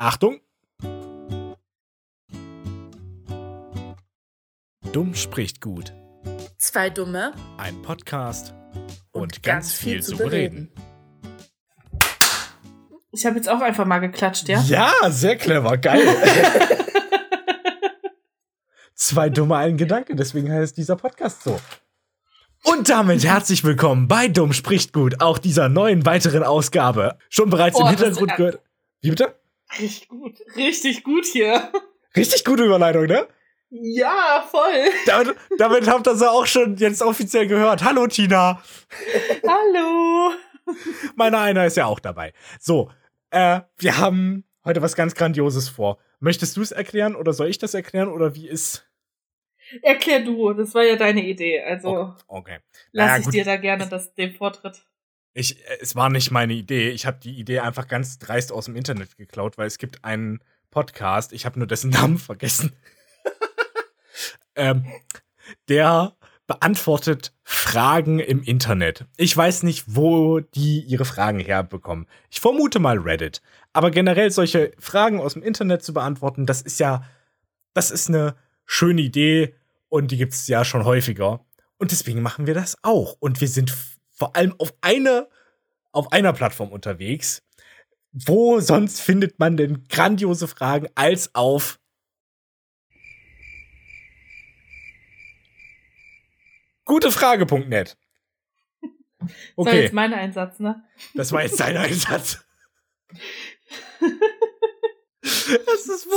Achtung! Dumm spricht gut. Zwei Dumme Ein Podcast und, ganz, viel, zu bereden. Ich habe jetzt auch einfach mal geklatscht, ja? Ja, sehr clever, geil. Zwei dumme ein Gedanke, deswegen heißt dieser Podcast so. Und damit herzlich willkommen bei Dumm spricht gut, auch dieser neuen weiteren Ausgabe. Schon bereits Oh, im Hintergrund gehört. Wie bitte? Richtig gut. Richtig gut hier. Richtig gute Überleitung, ne? Ja, voll. Damit, damit habt ihr sie auch schon jetzt offiziell gehört. Hallo Tina. Hallo. Meine einer ist ja auch dabei. So, äh, wir haben heute was ganz Grandioses vor. Möchtest du es erklären oder soll ich das erklären oder wie ist? Erklär du, das war ja deine Idee, also Okay. lass Naja, ich gut. dir da gerne das, den Vortritt. Ich, äh, es war nicht meine Idee. Ich habe die Idee einfach ganz dreist aus dem Internet geklaut, weil es gibt einen Podcast, ich habe nur dessen Namen vergessen. ähm, der beantwortet Fragen im Internet. Ich weiß nicht, wo die ihre Fragen herbekommen. Ich vermute mal Reddit. Aber generell solche Fragen aus dem Internet zu beantworten, das ist ja, das ist eine schöne Idee und die gibt es ja schon häufiger. Und deswegen machen wir das auch. Und wir sind vor allem auf eine, auf einer Plattform unterwegs. Wo sonst findet man denn grandiose Fragen als auf gutefrage.net? Das war Okay, jetzt mein Einsatz, ne? das war jetzt dein Einsatz.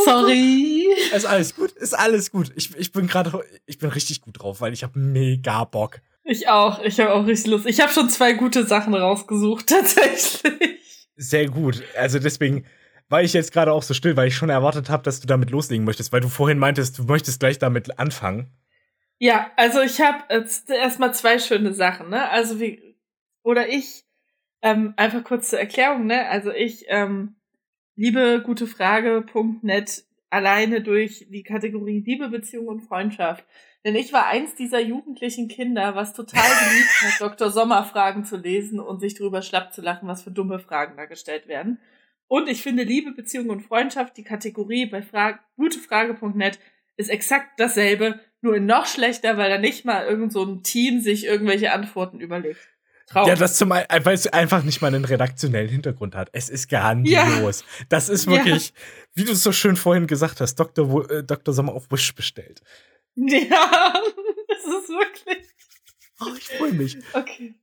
Sorry. Ist alles gut, ist alles gut. Ich, ich bin gerade, ich bin richtig gut drauf, weil ich habe mega Bock. Ich auch. Ich habe auch richtig Lust. Ich habe schon zwei gute Sachen rausgesucht, tatsächlich. Sehr gut. Also deswegen war ich jetzt gerade auch so still, weil ich schon erwartet habe, dass du damit loslegen möchtest, weil du vorhin meintest, du möchtest gleich damit anfangen. Ja, also ich habe jetzt erstmal zwei schöne Sachen, ne? Also wie oder ich ähm, einfach kurz zur Erklärung, ne? Also ich ähm, liebe gutefrage.net alleine durch die Kategorie Liebe, Beziehung und Freundschaft. Denn ich war eins dieser jugendlichen Kinder, was total geliebt hat, Dr. Sommer Fragen zu lesen und sich drüber schlapp zu lachen, was für dumme Fragen da gestellt werden. Und ich finde Liebe, Beziehung und Freundschaft, die Kategorie bei Fra gutefrage.net ist exakt dasselbe, nur in noch schlechter, weil da nicht mal irgend so ein Team sich irgendwelche Antworten überlegt. Traurig. Ja, das zum einen, weil es einfach nicht mal einen redaktionellen Hintergrund hat. Es ist grandios. Das ist Ja. wirklich, wie du es so schön vorhin gesagt hast, Dr. Wo, äh, Dr. Sommer auf Wish bestellt. Ja, das ist wirklich. Oh, ich freue mich. Okay.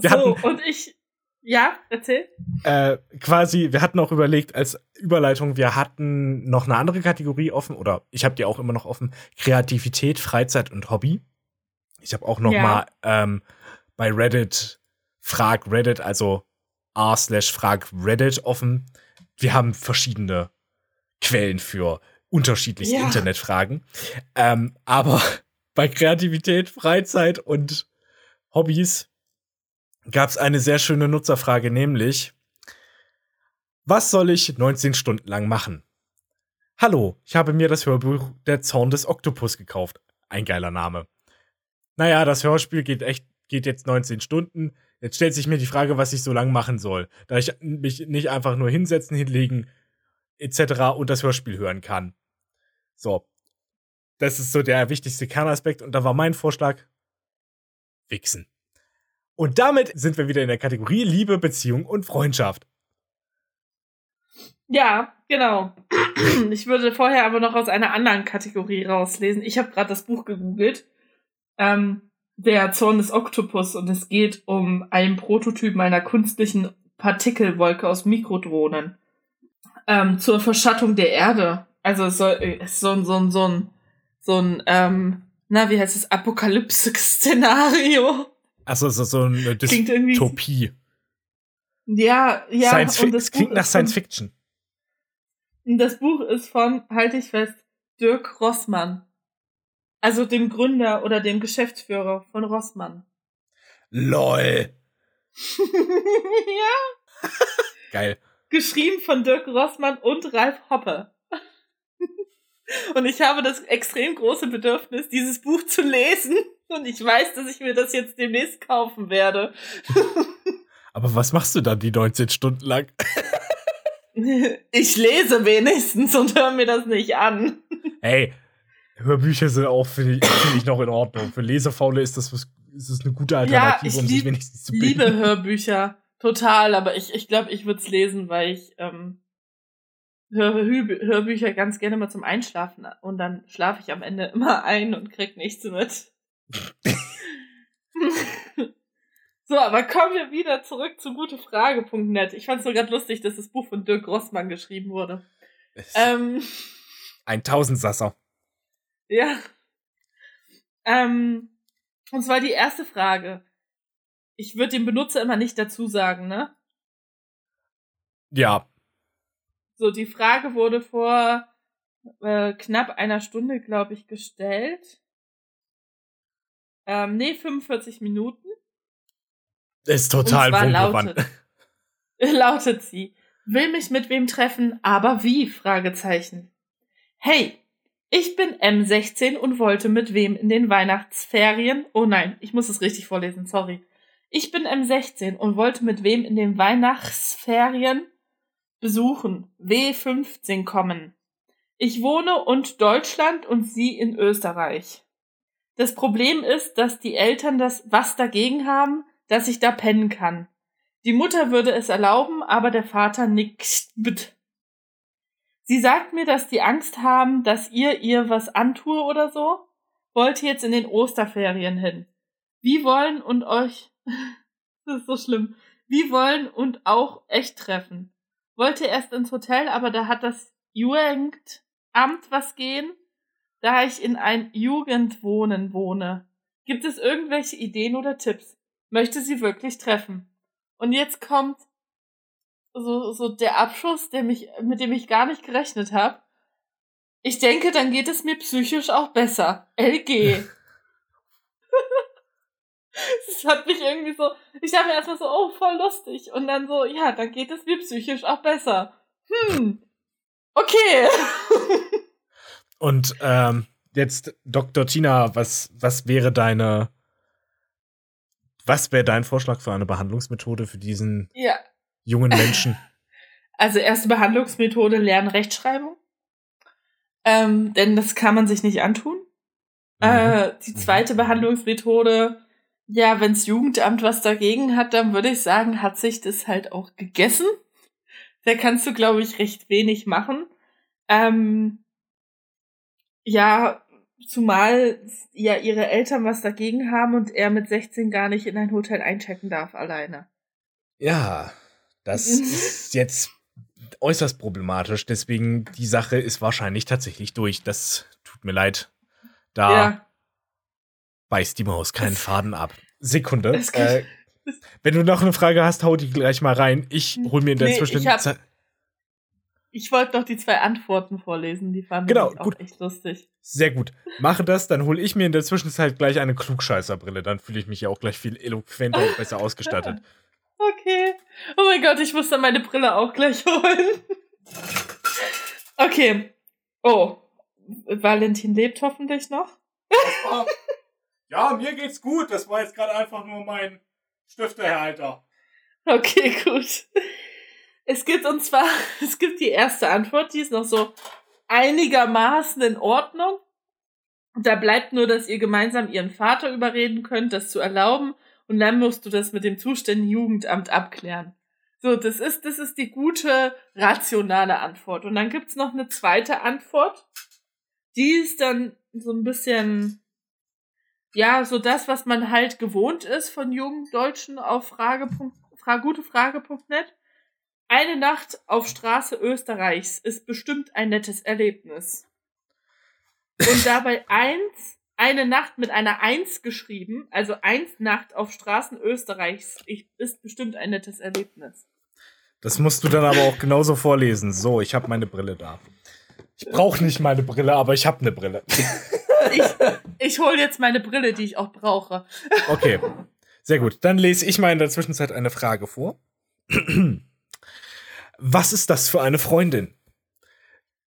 Wir so, hatten- und ich. Ja, erzähl. Äh, quasi, wir hatten auch überlegt als Überleitung, wir hatten noch eine andere Kategorie offen, oder ich habe die auch immer noch offen, Kreativität, Freizeit und Hobby. Ich habe auch noch Ja. mal ähm, bei Reddit Frag Reddit, also r slash Frag Reddit offen. Wir haben verschiedene Quellen für unterschiedlichste Ja. Internetfragen. Ähm, aber bei Kreativität, Freizeit und Hobbys gab es eine sehr schöne Nutzerfrage, nämlich, was soll ich 19 Stunden lang machen? Hallo, ich habe mir das Hörbuch Der Zorn des Oktopus gekauft. Ein geiler Name. Naja, das Hörspiel geht echt, geht jetzt 19 Stunden. Jetzt stellt sich mir die Frage, was ich so lang machen soll, da ich mich nicht einfach nur hinsetzen, hinlegen, etc. und das Hörspiel hören kann. So. Das ist so der wichtigste Kernaspekt und da war mein Vorschlag, wichsen. Und damit sind wir wieder in der Kategorie Liebe, Beziehung und Freundschaft. Ja, genau. Ich würde vorher aber noch aus einer anderen Kategorie rauslesen. Ich habe gerade das Buch gegoogelt. Ähm, der Zorn des Oktopus und es geht um einen Prototypen einer künstlichen Partikelwolke aus Mikrodrohnen. Ähm, zur Verschattung der Erde. Also es soll, es ist so ein, so ein, so ein, so ein, ähm, na, wie heißt es, Apokalypse-Szenario. Also so, so eine. Dystopie. Ja, ja. Science und das es klingt Buch nach ist Science von- Fiction. Das Buch ist von, halte ich fest, Dirk Rossmann. Also dem Gründer oder dem Geschäftsführer von Rossmann. LOL. ja. Geil. Geschrieben von Dirk Rossmann und Ralf Hoppe. Und ich habe das extrem große Bedürfnis, dieses Buch zu lesen. Und ich weiß, dass ich mir das jetzt demnächst kaufen werde. Aber was machst du dann die 19 Stunden lang? Ich lese wenigstens und höre mir das nicht an. Hey, Hörbücher sind auch, finde ich, find ich, noch in Ordnung. Für Lesefaule ist das, was, ist das eine gute Alternative, ja, um sich wenigstens zu bilden. Ich liebe Hörbücher. Total, aber ich ich, glaube, ich würde es lesen, weil ich ähm, höre Hörbücher ganz gerne mal zum Einschlafen und dann schlafe ich am Ende immer ein und krieg nichts mit. so, aber kommen wir wieder zurück zu gutefrage.net. Ich fand es nur gerade lustig, dass das Buch von Dirk Grossmann geschrieben wurde. Ähm, ein Tausendsasser. Ja. Ähm, und zwar die erste Frage. Ich würde dem Benutzer immer nicht dazu sagen, ne? Ja. So, die Frage wurde vor äh, knapp einer Stunde, glaube ich, gestellt. Ähm, nee, 45 Minuten. Ist total lautet, lautet sie. Will mich mit wem treffen, aber wie? Fragezeichen. Hey, ich bin M16 und wollte mit wem in den Weihnachtsferien. Oh nein, ich muss es richtig vorlesen, sorry. Ich bin M16 und wollte mit wem in den Weihnachtsferien besuchen. W15 kommen. Ich wohne und Deutschland und sie in Österreich. Das Problem ist, dass die Eltern das was dagegen haben, dass ich da pennen kann. Die Mutter würde es erlauben, aber der Vater nickt. Sie sagt mir, dass die Angst haben, dass ihr ihr was antue oder so. Wollte jetzt in den Osterferien hin. Wie wollen und euch, das ist so schlimm, wie wollen und auch echt treffen. Wollte erst ins Hotel, aber da hat das Jugendamt was gehen da ich in ein Jugendwohnen wohne. Gibt es irgendwelche Ideen oder Tipps? Möchte sie wirklich treffen? Und jetzt kommt so, so der Abschuss, der mich, mit dem ich gar nicht gerechnet habe. Ich denke, dann geht es mir psychisch auch besser. LG. das hat mich irgendwie so, ich habe mir erstmal so, oh, voll lustig. Und dann so, ja, dann geht es mir psychisch auch besser. Hm. Okay. Und ähm, jetzt, Dr. Tina, was, was wäre deine, was wäre dein Vorschlag für eine Behandlungsmethode für diesen ja. jungen Menschen? Also erste Behandlungsmethode lernen Rechtschreibung. Ähm, denn das kann man sich nicht antun. Mhm. Äh, die zweite Behandlungsmethode, ja, wenns Jugendamt was dagegen hat, dann würde ich sagen, hat sich das halt auch gegessen. Da kannst du, glaube ich, recht wenig machen. Ähm, ja, zumal ja ihre Eltern was dagegen haben und er mit 16 gar nicht in ein Hotel einchecken darf alleine. Ja, das ist jetzt äußerst problematisch. Deswegen, die Sache ist wahrscheinlich tatsächlich durch. Das tut mir leid. Da ja. Beißt die Maus keinen Faden ab. Sekunde. Äh, wenn du noch eine Frage hast, hau die gleich mal rein. Ich hol mir in der nee, Zwischenzeit. Ich wollte noch die zwei Antworten vorlesen, die fanden genau, ich auch gut. echt lustig. Sehr gut. Mache das, dann hole ich mir in der Zwischenzeit gleich eine Klugscheißerbrille. Dann fühle ich mich ja auch gleich viel eloquenter und besser ausgestattet. Okay. Oh mein Gott, ich muss dann meine Brille auch gleich holen. Okay. Oh. Valentin lebt hoffentlich noch. ja, mir geht's gut. Das war jetzt gerade einfach nur mein Stiftehalter. Okay, gut. Es gibt und zwar, es gibt die erste Antwort, die ist noch so einigermaßen in Ordnung. Da bleibt nur, dass ihr gemeinsam ihren Vater überreden könnt, das zu erlauben. Und dann musst du das mit dem zuständigen Jugendamt abklären. So, das ist, das ist die gute, rationale Antwort. Und dann gibt's noch eine zweite Antwort. Die ist dann so ein bisschen, ja, so das, was man halt gewohnt ist von jungen Deutschen auf Frage, Frage, gutefrage.net. Eine Nacht auf Straße Österreichs ist bestimmt ein nettes Erlebnis. Und dabei eins, eine Nacht mit einer Eins geschrieben, also eins Nacht auf Straßen Österreichs ist bestimmt ein nettes Erlebnis. Das musst du dann aber auch genauso vorlesen. So, ich habe meine Brille da. Ich brauche nicht meine Brille, aber ich habe eine Brille. ich ich hole jetzt meine Brille, die ich auch brauche. Okay, sehr gut. Dann lese ich mal in der Zwischenzeit eine Frage vor. Was ist das für eine Freundin?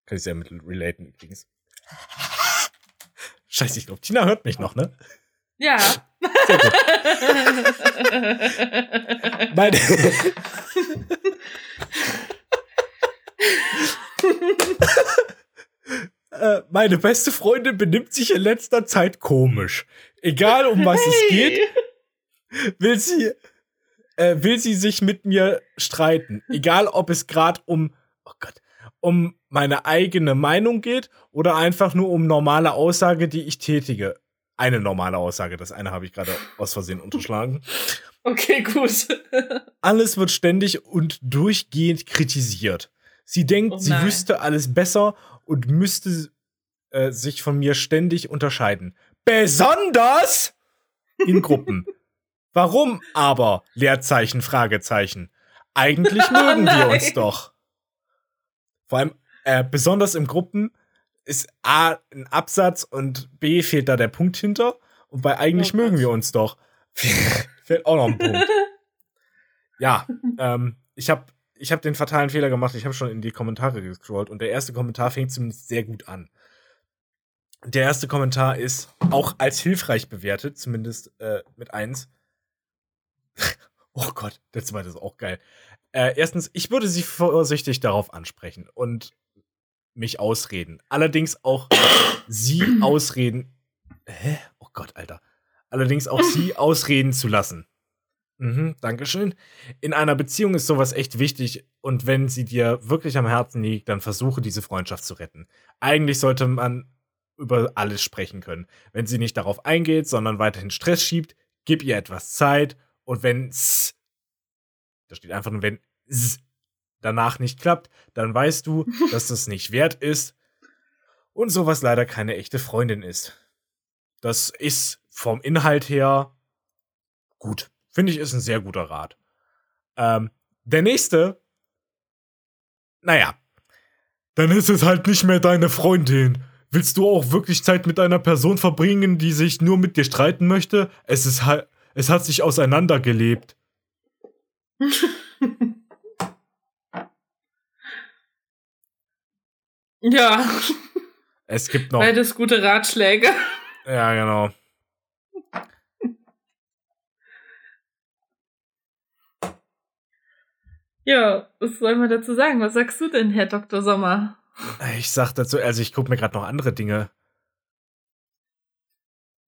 Kann ich sehr mit relaten übrigens. Scheiße, ich glaube, Tina hört mich noch, ne? Ja. Sehr gut. Meine äh, meine beste Freundin benimmt sich in letzter Zeit komisch. Egal um was hey. es geht, will sie, äh, will sie sich mit mir streiten. Egal ob es gerade um, oh Gott, um meine eigene Meinung geht oder einfach nur um normale Aussage, die ich tätige. Eine normale Aussage, das eine habe ich gerade aus Versehen unterschlagen. Okay, gut. alles wird ständig und durchgehend kritisiert. Sie denkt, oh sie wüsste alles besser und müsste äh, sich von mir ständig unterscheiden. Besonders in Gruppen. Warum aber? Leerzeichen, Fragezeichen. Eigentlich mögen wir uns doch. Vor allem, äh, besonders in Gruppen ist A ein Absatz und B fehlt da der Punkt hinter. Und bei eigentlich oh mögen wir uns doch. fehlt auch noch ein Punkt. ja, ähm, ich habe ich hab den fatalen Fehler gemacht. Ich habe schon in die Kommentare gescrollt und der erste Kommentar fängt zumindest sehr gut an. Der erste Kommentar ist auch als hilfreich bewertet, zumindest äh, mit eins. oh Gott, der zweite ist auch geil. Äh, erstens, ich würde sie vorsichtig darauf ansprechen und mich ausreden. Allerdings auch sie ausreden. Hä? Oh Gott, Alter. Allerdings auch sie ausreden zu lassen. Mhm, Dankeschön. In einer Beziehung ist sowas echt wichtig und wenn sie dir wirklich am Herzen liegt, dann versuche diese Freundschaft zu retten. Eigentlich sollte man über alles sprechen können. Wenn sie nicht darauf eingeht, sondern weiterhin Stress schiebt, gib ihr etwas Zeit und wenn da steht einfach nur, wenn danach nicht klappt, dann weißt du, dass das nicht wert ist und sowas leider keine echte Freundin ist. Das ist vom Inhalt her gut. Finde ich, ist ein sehr guter Rat. Ähm, der nächste, naja, dann ist es halt nicht mehr deine Freundin. Willst du auch wirklich Zeit mit einer Person verbringen, die sich nur mit dir streiten möchte? Es ist halt, es hat sich auseinandergelebt. ja. Es gibt noch. Beides gute Ratschläge. Ja, genau. Ja, was soll man dazu sagen? Was sagst du denn, Herr Dr. Sommer? Ich sag dazu, also ich gucke mir gerade noch andere Dinge.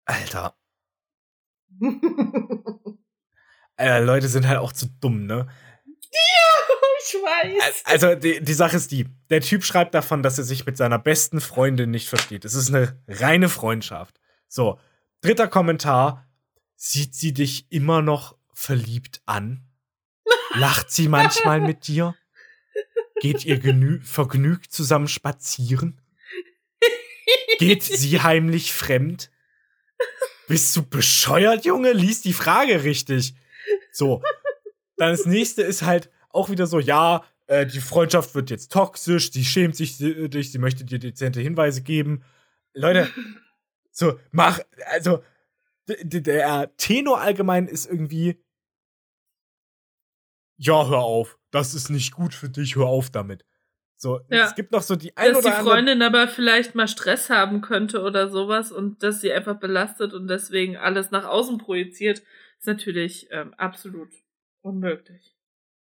Alter. äh, Leute sind halt auch zu dumm, ne? Ja, ich weiß. Also die, die Sache ist die, der Typ schreibt davon, dass er sich mit seiner besten Freundin nicht versteht. Es ist eine reine Freundschaft. So, dritter Kommentar. Sieht sie dich immer noch verliebt an? Lacht sie manchmal mit dir? Geht ihr vergnügt zusammen spazieren? Geht sie heimlich fremd? Bist du bescheuert, Junge? Lies die Frage richtig. So. Dann das nächste ist halt auch wieder so, ja, äh, die Freundschaft wird jetzt toxisch, sie schämt sich dich, sie möchte dir dezente Hinweise geben. Leute, so, mach, also, der Tenor allgemein ist irgendwie, ja, hör auf, das ist nicht gut für dich, hör auf damit. So, ja. es gibt noch so die ein dass die Freundin aber vielleicht mal Stress haben könnte oder sowas und dass sie einfach belastet und deswegen alles nach außen projiziert, ist natürlich ähm, absolut unmöglich.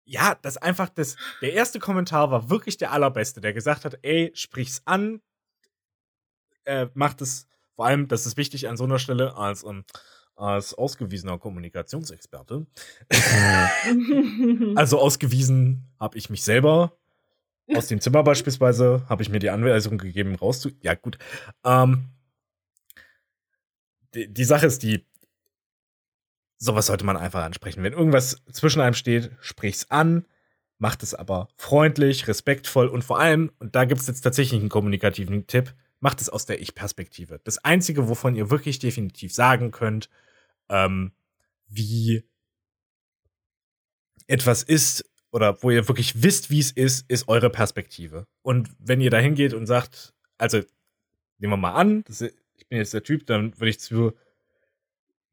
Ja, das einfach das. Der erste Kommentar war wirklich der allerbeste, der gesagt hat, ey, sprich's an, äh, macht es vor allem, das ist wichtig an so einer Stelle als um, als ausgewiesener Kommunikationsexperte. also ausgewiesen habe ich mich selber. Aus dem Zimmer beispielsweise habe ich mir die Anweisung gegeben, rauszu. Ja, gut. Ähm, die, die Sache ist die, sowas sollte man einfach ansprechen. Wenn irgendwas zwischen einem steht, sprich's an, macht es aber freundlich, respektvoll und vor allem, und da gibt es jetzt tatsächlich einen kommunikativen Tipp, macht es aus der Ich-Perspektive. Das Einzige, wovon ihr wirklich definitiv sagen könnt, ähm, wie etwas ist oder wo ihr wirklich wisst, wie es ist, ist eure Perspektive. Und wenn ihr da hingeht und sagt, also nehmen wir mal an, ist, ich bin jetzt der Typ, dann würde ich zu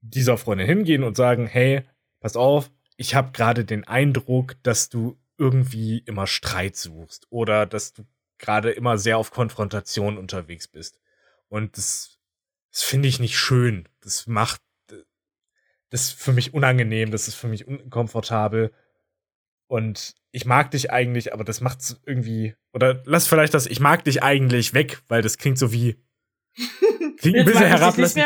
dieser Freundin hingehen und sagen, hey, pass auf, ich habe gerade den Eindruck, dass du irgendwie immer Streit suchst oder dass du gerade immer sehr auf Konfrontation unterwegs bist. Und das, das finde ich nicht schön. Das macht das ist für mich unangenehm, das ist für mich unkomfortabel. Und ich mag dich eigentlich, aber das macht's irgendwie. Oder lass vielleicht das, ich mag dich eigentlich weg, weil das klingt so wie. Klingt ein bisschen herablassend.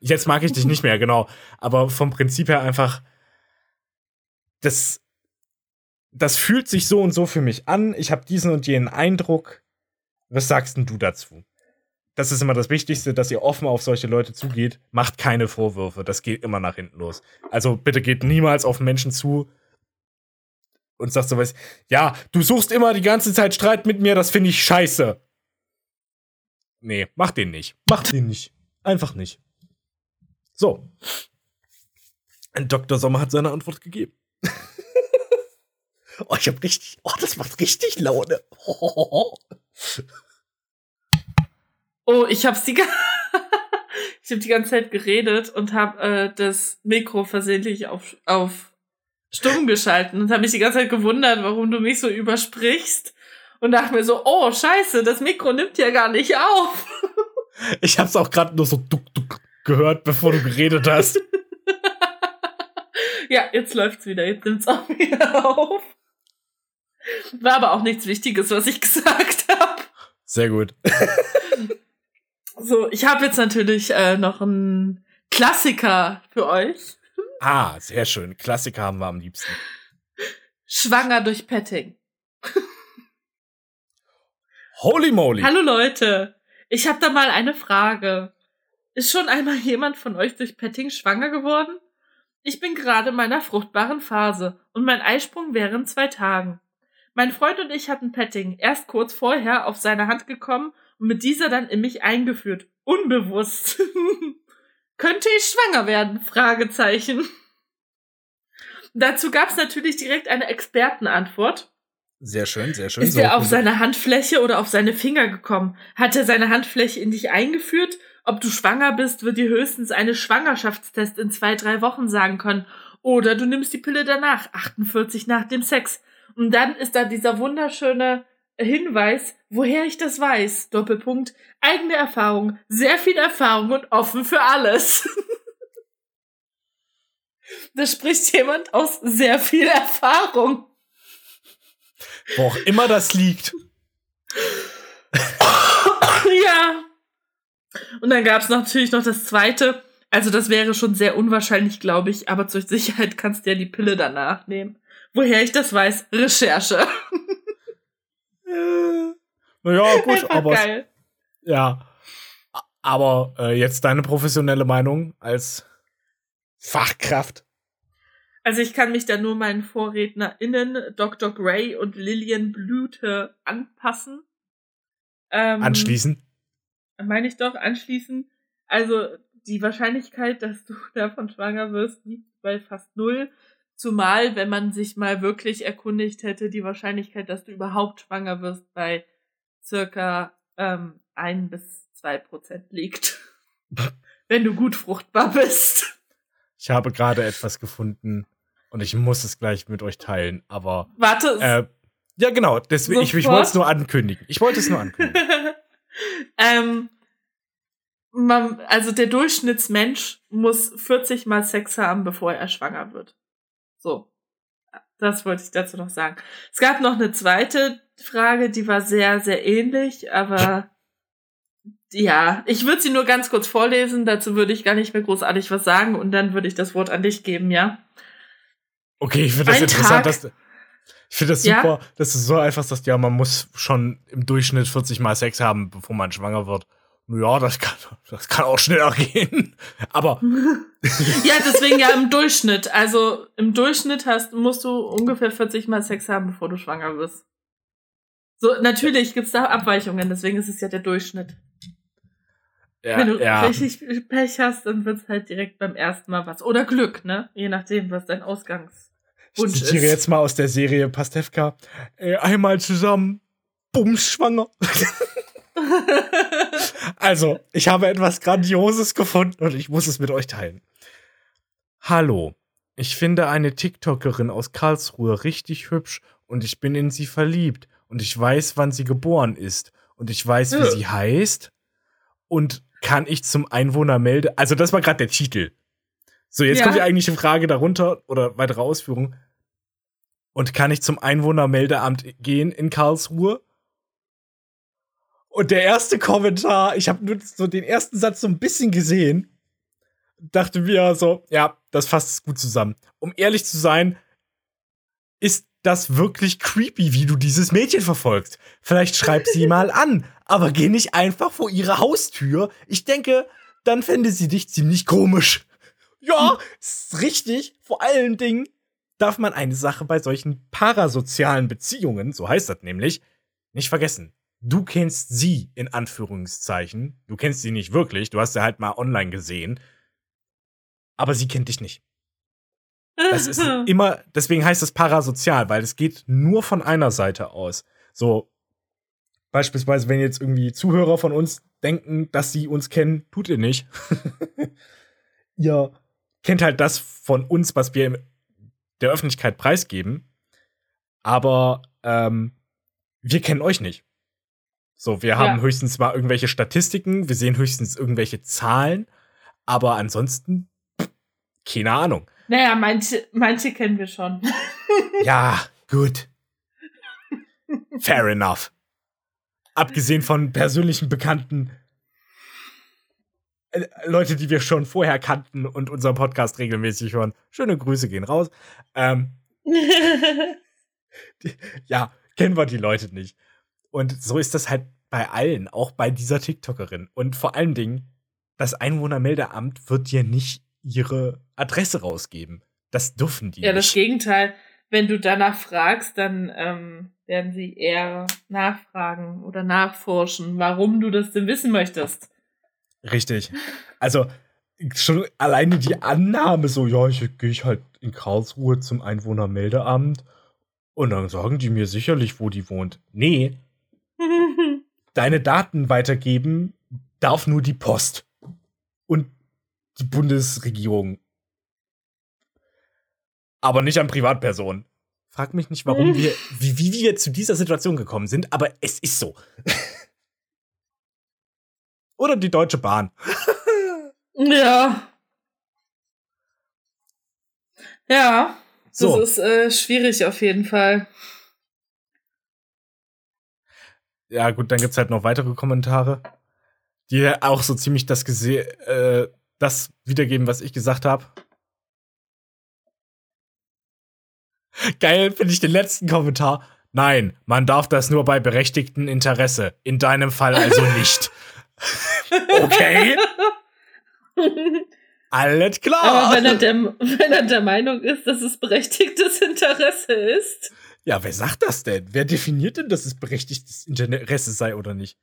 Jetzt mag ich dich nicht mehr, genau. Aber vom Prinzip her einfach. Das. Das fühlt sich so und so für mich an. Ich habe diesen und jenen Eindruck. Was sagst denn du dazu? Das ist immer das Wichtigste, dass ihr offen auf solche Leute zugeht. Macht keine Vorwürfe. Das geht immer nach hinten los. Also bitte geht niemals auf Menschen zu, und sagt sowas, ja, du suchst immer die ganze Zeit Streit mit mir, das finde ich scheiße. Nee, mach den nicht. Mach den nicht. Einfach nicht. So. Dr. Sommer hat seine Antwort gegeben. oh, ich hab richtig, oh, das macht richtig Laune. oh, ich hab's die, ich hab die ganze Zeit geredet und hab äh, das Mikro versehentlich auf, auf stumm geschalten und habe mich die ganze Zeit gewundert, warum du mich so übersprichst und dachte mir so, oh scheiße, das Mikro nimmt ja gar nicht auf. Ich habe es auch gerade nur so duck duck gehört, bevor du geredet hast. ja, jetzt läuft's wieder, jetzt nimmt's auch wieder auf. War aber auch nichts Wichtiges, was ich gesagt habe. Sehr gut. So, ich habe jetzt natürlich äh, noch einen Klassiker für euch. Ah, sehr schön. Klassiker haben wir am liebsten. Schwanger durch Petting. Holy moly. Hallo Leute. Ich habe da mal eine Frage. Ist schon einmal jemand von euch durch Petting schwanger geworden? Ich bin gerade in meiner fruchtbaren Phase und mein Eisprung wäre in zwei Tagen. Mein Freund und ich hatten Petting erst kurz vorher auf seine Hand gekommen und mit dieser dann in mich eingeführt. Unbewusst. Könnte ich schwanger werden? Fragezeichen. Dazu gab es natürlich direkt eine Expertenantwort. Sehr schön, sehr schön. Ist so, er auf seine Handfläche oder auf seine Finger gekommen? Hat er seine Handfläche in dich eingeführt? Ob du schwanger bist, wird dir höchstens eine Schwangerschaftstest in zwei, drei Wochen sagen können. Oder du nimmst die Pille danach, 48 nach dem Sex. Und dann ist da dieser wunderschöne Hinweis, woher ich das weiß. Doppelpunkt, eigene Erfahrung, sehr viel Erfahrung und offen für alles. da spricht jemand aus sehr viel Erfahrung. Wo auch immer das liegt. ja. Und dann gab es natürlich noch das zweite. Also das wäre schon sehr unwahrscheinlich, glaube ich, aber zur Sicherheit kannst du ja die Pille danach nehmen. Woher ich das weiß, Recherche. naja, gut, Einfach aber. Geil. Ja. Aber äh, jetzt deine professionelle Meinung als Fachkraft. Also ich kann mich da nur meinen VorrednerInnen Dr. Gray und Lillian Blüte anpassen. Ähm, anschließen? Meine ich doch, anschließen. Also die Wahrscheinlichkeit, dass du davon schwanger wirst, liegt bei fast null. Zumal, wenn man sich mal wirklich erkundigt hätte, die Wahrscheinlichkeit, dass du überhaupt schwanger wirst, bei circa ähm, ein bis zwei Prozent liegt. wenn du gut fruchtbar bist. Ich habe gerade etwas gefunden und ich muss es gleich mit euch teilen, aber. Warte. Äh, ja, genau. Deswegen, ich, ich wollte es nur ankündigen. Ich wollte es nur ankündigen. ähm, man, also der Durchschnittsmensch muss 40 mal Sex haben, bevor er schwanger wird. So. Das wollte ich dazu noch sagen. Es gab noch eine zweite Frage, die war sehr, sehr ähnlich, aber ja, ich würde sie nur ganz kurz vorlesen, dazu würde ich gar nicht mehr großartig was sagen und dann würde ich das Wort an dich geben, ja? Okay, ich finde das Ein interessant, Tag, dass ich finde das super, ja? dass du so einfach sagst, ja, man muss schon im Durchschnitt 40 Mal Sex haben, bevor man schwanger wird. Ja, das kann, das kann auch schneller gehen. Aber. ja, deswegen ja im Durchschnitt. Also im Durchschnitt hast, musst du ungefähr 40 Mal Sex haben, bevor du schwanger wirst. So, natürlich gibt's da Abweichungen, deswegen ist es ja der Durchschnitt. Ja, Wenn du ja. richtig Pech hast, dann wird's halt direkt beim ersten Mal was. Oder Glück, ne? Je nachdem, was dein Ausgangswunsch ich zitiere ist. jetzt mal aus der Serie Pastewka. Äh, einmal zusammen, bums, schwanger. also, ich habe etwas Grandioses gefunden und ich muss es mit euch teilen. Hallo, ich finde eine TikTokerin aus Karlsruhe richtig hübsch und ich bin in sie verliebt und ich weiß, wann sie geboren ist und ich weiß, wie sie heißt und kann ich zum Einwohner melden. Also, das war gerade der Titel. So, jetzt ja. kommt die eigentliche Frage darunter oder weitere Ausführungen. Und kann ich zum Einwohnermeldeamt gehen in Karlsruhe? Und der erste Kommentar, ich habe nur so den ersten Satz so ein bisschen gesehen, dachte mir so, ja, das fasst gut zusammen. Um ehrlich zu sein, ist das wirklich creepy, wie du dieses Mädchen verfolgst. Vielleicht schreib sie mal an, aber geh nicht einfach vor ihre Haustür. Ich denke, dann fände sie dich ziemlich komisch. Ja, ist richtig. Vor allen Dingen darf man eine Sache bei solchen parasozialen Beziehungen, so heißt das nämlich, nicht vergessen. Du kennst sie in Anführungszeichen. Du kennst sie nicht wirklich. Du hast sie halt mal online gesehen. Aber sie kennt dich nicht. Das ist immer, deswegen heißt es parasozial, weil es geht nur von einer Seite aus. So, beispielsweise, wenn jetzt irgendwie Zuhörer von uns denken, dass sie uns kennen, tut ihr nicht. ihr kennt halt das von uns, was wir der Öffentlichkeit preisgeben. Aber ähm, wir kennen euch nicht. So, wir haben ja. höchstens mal irgendwelche Statistiken, wir sehen höchstens irgendwelche Zahlen, aber ansonsten, keine Ahnung. Naja, manche, manche kennen wir schon. ja, gut. Fair enough. Abgesehen von persönlichen Bekannten, äh, Leute, die wir schon vorher kannten und unseren Podcast regelmäßig hören. Schöne Grüße gehen raus. Ähm, die, ja, kennen wir die Leute nicht. Und so ist das halt bei allen, auch bei dieser TikTokerin. Und vor allen Dingen, das Einwohnermeldeamt wird dir nicht ihre Adresse rausgeben. Das dürfen die. Ja, das Gegenteil. Wenn du danach fragst, dann ähm, werden sie eher nachfragen oder nachforschen, warum du das denn wissen möchtest. Richtig. Also schon alleine die Annahme so, ja, ich gehe ich halt in Karlsruhe zum Einwohnermeldeamt und dann sagen die mir sicherlich, wo die wohnt. Nee. Deine Daten weitergeben darf nur die Post. Und die Bundesregierung. Aber nicht an Privatpersonen. Frag mich nicht, warum wir, wie, wie wir zu dieser Situation gekommen sind, aber es ist so. Oder die Deutsche Bahn. ja. Ja. So. Das ist äh, schwierig auf jeden Fall. Ja, gut, dann gibt's halt noch weitere Kommentare, die auch so ziemlich das äh, das wiedergeben, was ich gesagt habe. Geil finde ich den letzten Kommentar. Nein, man darf das nur bei berechtigtem Interesse. In deinem Fall also nicht. okay. Alles klar. Aber wenn er, der, wenn er der Meinung ist, dass es berechtigtes Interesse ist. Ja, wer sagt das denn? Wer definiert denn, dass es berechtigtes Interesse sei oder nicht?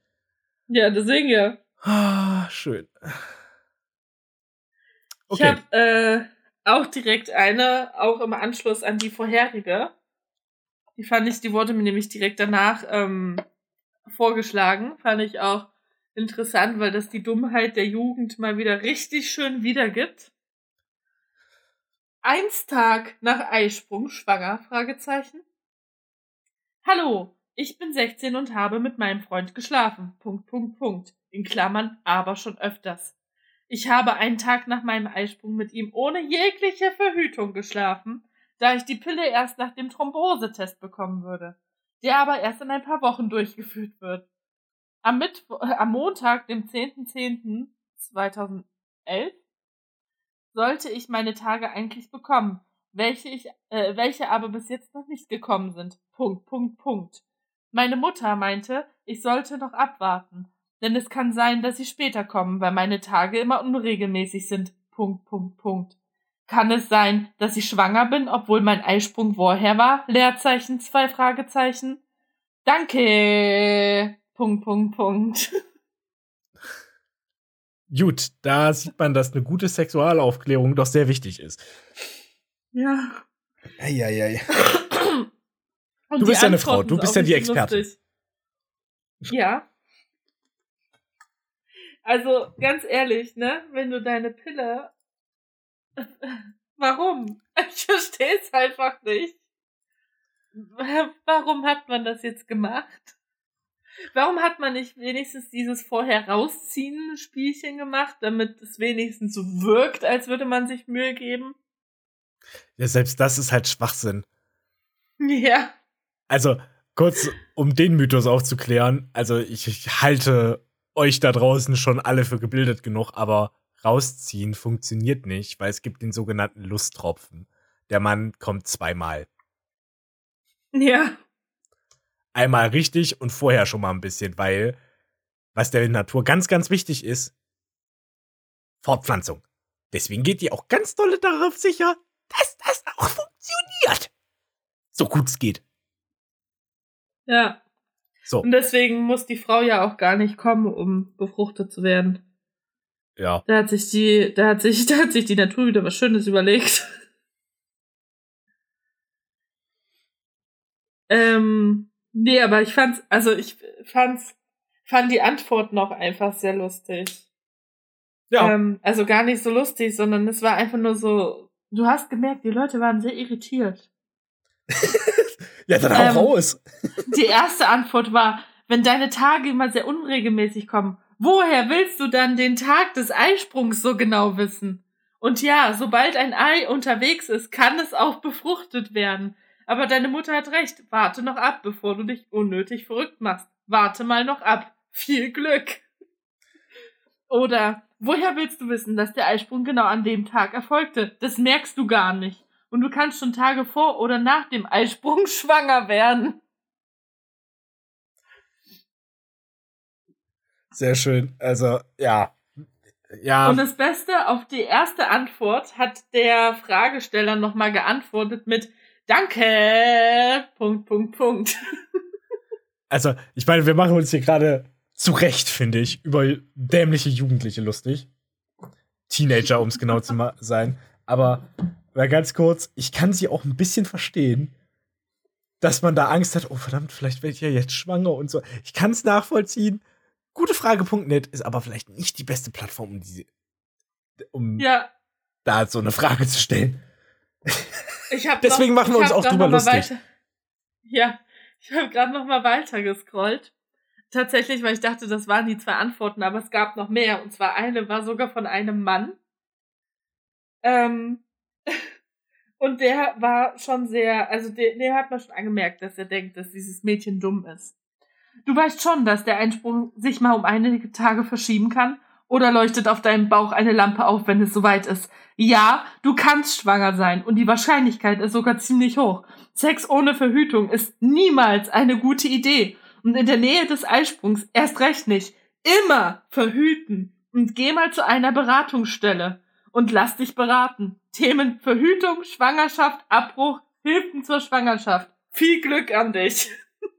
Ja, deswegen ja. Ah, schön. Okay. Ich habe äh, auch direkt eine, auch im Anschluss an die vorherige. Die fand ich, die wurde mir nämlich direkt danach ähm, vorgeschlagen. Fand ich auch interessant, weil das die Dummheit der Jugend mal wieder richtig schön wiedergibt. Eins Tag nach Eisprung schwanger? Fragezeichen. Hallo, ich bin 16 und habe mit meinem Freund geschlafen. Punkt, Punkt, Punkt. In Klammern, aber schon öfters. Ich habe einen Tag nach meinem Eisprung mit ihm ohne jegliche Verhütung geschlafen, da ich die Pille erst nach dem Thrombosetest bekommen würde, der aber erst in ein paar Wochen durchgeführt wird. Am, Mittwo äh, am Montag, dem 10.10.2011, sollte ich meine Tage eigentlich bekommen, welche, ich, äh, welche aber bis jetzt noch nicht gekommen sind. Punkt, Punkt, Punkt. Meine Mutter meinte, ich sollte noch abwarten, denn es kann sein, dass sie später kommen, weil meine Tage immer unregelmäßig sind. Punkt, Punkt, Punkt. Kann es sein, dass ich schwanger bin, obwohl mein Eisprung vorher war? Leerzeichen, zwei Fragezeichen. Danke. Punkt, Punkt, Punkt. Gut, da sieht man, dass eine gute Sexualaufklärung doch sehr wichtig ist. Ja. Eieiei. du bist ja eine Frau, du bist ja die Expertin. Lustig. Ja. Also, ganz ehrlich, ne, wenn du deine Pille. Warum? Ich verstehe es einfach nicht. Warum hat man das jetzt gemacht? Warum hat man nicht wenigstens dieses vorher rausziehen Spielchen gemacht, damit es wenigstens so wirkt, als würde man sich Mühe geben? Ja, selbst das ist halt Schwachsinn. Ja. Also, kurz, um den Mythos aufzuklären, also ich, ich halte euch da draußen schon alle für gebildet genug, aber rausziehen funktioniert nicht, weil es gibt den sogenannten Lusttropfen. Der Mann kommt zweimal. Ja. Einmal richtig und vorher schon mal ein bisschen, weil was der Natur ganz, ganz wichtig ist, Fortpflanzung. Deswegen geht die auch ganz dolle darauf sicher, dass das auch funktioniert. So gut es geht. Ja. So. Und deswegen muss die Frau ja auch gar nicht kommen, um befruchtet zu werden. Ja. Da hat sich die, da hat sich, da hat sich die Natur wieder was Schönes überlegt. ähm, nee, aber ich fand's, also ich fand's, fand die Antwort noch einfach sehr lustig. Ja. Ähm, also gar nicht so lustig, sondern es war einfach nur so, du hast gemerkt, die Leute waren sehr irritiert. ja, dann hau ähm, raus. Die erste Antwort war, wenn deine Tage immer sehr unregelmäßig kommen, woher willst du dann den Tag des Eisprungs so genau wissen? Und ja, sobald ein Ei unterwegs ist, kann es auch befruchtet werden. Aber deine Mutter hat recht. Warte noch ab, bevor du dich unnötig verrückt machst. Warte mal noch ab. Viel Glück. Oder woher willst du wissen, dass der Eisprung genau an dem Tag erfolgte? Das merkst du gar nicht. Und du kannst schon Tage vor oder nach dem Eisprung schwanger werden. Sehr schön. Also, ja. Ja. Und das Beste, auf die erste Antwort hat der Fragesteller nochmal geantwortet mit Danke. Punkt, Punkt, Punkt. Also, ich meine, wir machen uns hier gerade zu Recht, finde ich, über dämliche Jugendliche lustig. Teenager, um es genau zu sein. Aber mal ganz kurz, ich kann sie auch ein bisschen verstehen, dass man da Angst hat, oh verdammt, vielleicht werde ich ja jetzt schwanger und so. Ich kann es nachvollziehen. Gutefrage.net ist aber vielleicht nicht die beste Plattform, um, diese, um ja. da so eine Frage zu stellen. Ich hab Deswegen noch, machen wir uns auch drüber lustig. Weiter, ja, ich habe gerade noch mal weiter gescrollt. Tatsächlich, weil ich dachte, das waren die zwei Antworten, aber es gab noch mehr. Und zwar eine war sogar von einem Mann. Ähm, und der war schon sehr, also der, der hat man schon angemerkt, dass er denkt, dass dieses Mädchen dumm ist. Du weißt schon, dass der Einsprung sich mal um einige Tage verschieben kann? Oder leuchtet auf deinem Bauch eine Lampe auf, wenn es soweit ist? Ja, du kannst schwanger sein und die Wahrscheinlichkeit ist sogar ziemlich hoch. Sex ohne Verhütung ist niemals eine gute Idee. Und in der Nähe des Eisprungs erst recht nicht. Immer verhüten. Und geh mal zu einer Beratungsstelle und lass dich beraten. Themen Verhütung, Schwangerschaft, Abbruch, Hilfen zur Schwangerschaft. Viel Glück an dich.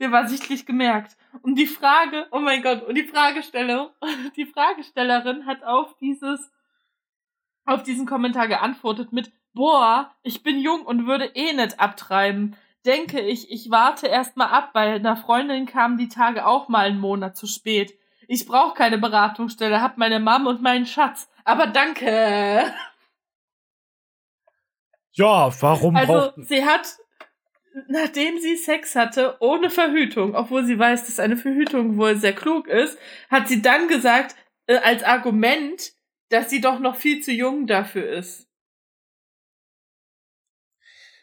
Der war sichtlich gemerkt. Und die Frage, oh mein Gott, und die Fragesteller, die Fragestellerin hat auf dieses, auf diesen Kommentar geantwortet mit, boah, ich bin jung und würde eh nicht abtreiben. Denke ich, ich warte erst mal ab, bei einer Freundin kamen die Tage auch mal einen Monat zu spät. Ich brauche keine Beratungsstelle, hab meine Mom und meinen Schatz. Aber danke. Ja, warum also, braucht... sie hat nachdem sie Sex hatte, ohne Verhütung, obwohl sie weiß, dass eine Verhütung wohl sehr klug ist, hat sie dann gesagt, äh, als Argument, dass sie doch noch viel zu jung dafür ist.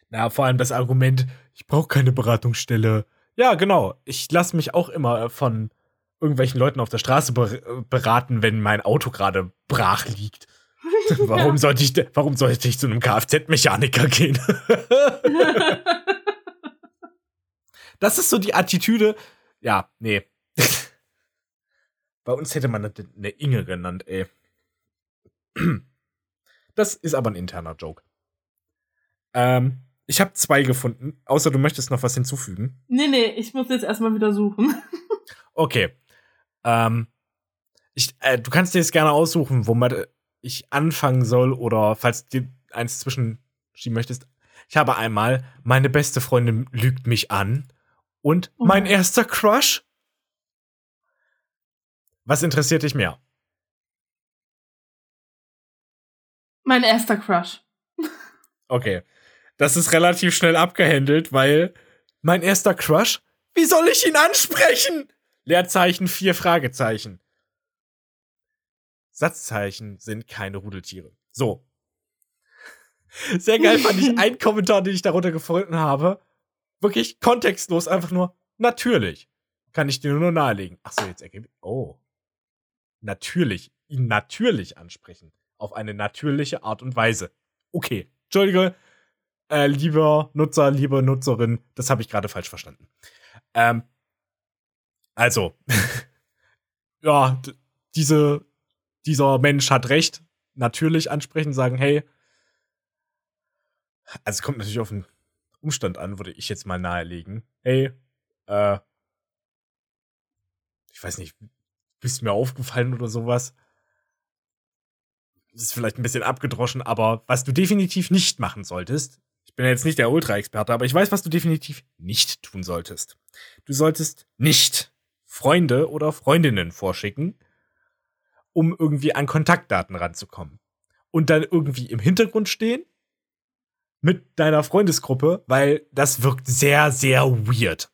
Na, vor allem das Argument, ich brauche keine Beratungsstelle. Ja, genau. Ich lasse mich auch immer von irgendwelchen Leuten auf der Straße ber beraten, wenn mein Auto gerade brach liegt. warum, ja. sollte ich, warum sollte ich zu einem Kfz-Mechaniker gehen? Das ist so die Attitüde. Ja, nee. Bei uns hätte man eine Inge genannt, ey. Das ist aber ein interner Joke. Ähm, ich habe zwei gefunden, außer du möchtest noch was hinzufügen. Nee, nee, ich muss jetzt erstmal wieder suchen. okay. Ähm, ich, äh, du kannst dir jetzt gerne aussuchen, womit ich anfangen soll oder falls du eins zwischenschieben möchtest. Ich habe einmal, meine beste Freundin lügt mich an und oh. mein erster Crush? Was interessiert dich mehr? Mein erster Crush. Okay. Das ist relativ schnell abgehandelt, weil mein erster Crush? Wie soll ich ihn ansprechen? Leerzeichen, vier Fragezeichen. Satzzeichen sind keine Rudeltiere. So. Sehr geil fand ich einen Kommentar, den ich darunter gefunden habe. Wirklich kontextlos, einfach nur natürlich. Kann ich dir nur nahelegen. Ach so, jetzt ergebe Oh. Natürlich. Ihn natürlich ansprechen. Auf eine natürliche Art und Weise. Okay. Entschuldige, äh, lieber Nutzer, liebe Nutzerin, das habe ich gerade falsch verstanden. Ähm, also, ja, diese, dieser Mensch hat recht. Natürlich ansprechen, sagen, hey, also es kommt natürlich auf den Umstand an, würde ich jetzt mal nahelegen. Hey, äh, ich weiß nicht, bist mir aufgefallen oder sowas? Das ist vielleicht ein bisschen abgedroschen, aber was du definitiv nicht machen solltest, ich bin jetzt nicht der Ultra-Experte, aber ich weiß, was du definitiv nicht tun solltest. Du solltest nicht Freunde oder Freundinnen vorschicken, um irgendwie an Kontaktdaten ranzukommen. Und dann irgendwie im Hintergrund stehen mit deiner Freundesgruppe, weil das wirkt sehr, sehr weird.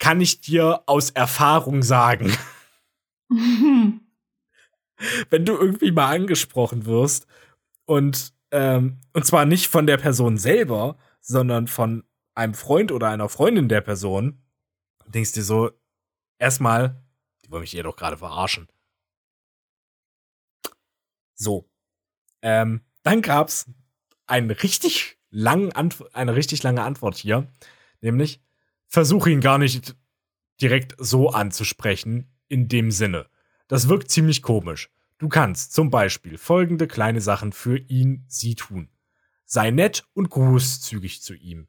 Kann ich dir aus Erfahrung sagen. Wenn du irgendwie mal angesprochen wirst und ähm, und zwar nicht von der Person selber, sondern von einem Freund oder einer Freundin der Person, denkst dir so, erstmal, die wollen mich eher doch gerade verarschen. So. Ähm, dann gab's einen richtig langen Antw eine richtig lange Antwort hier, nämlich versuche ihn gar nicht direkt so anzusprechen in dem Sinne. Das wirkt ziemlich komisch. Du kannst zum Beispiel folgende kleine Sachen für ihn, sie tun. Sei nett und großzügig zu ihm.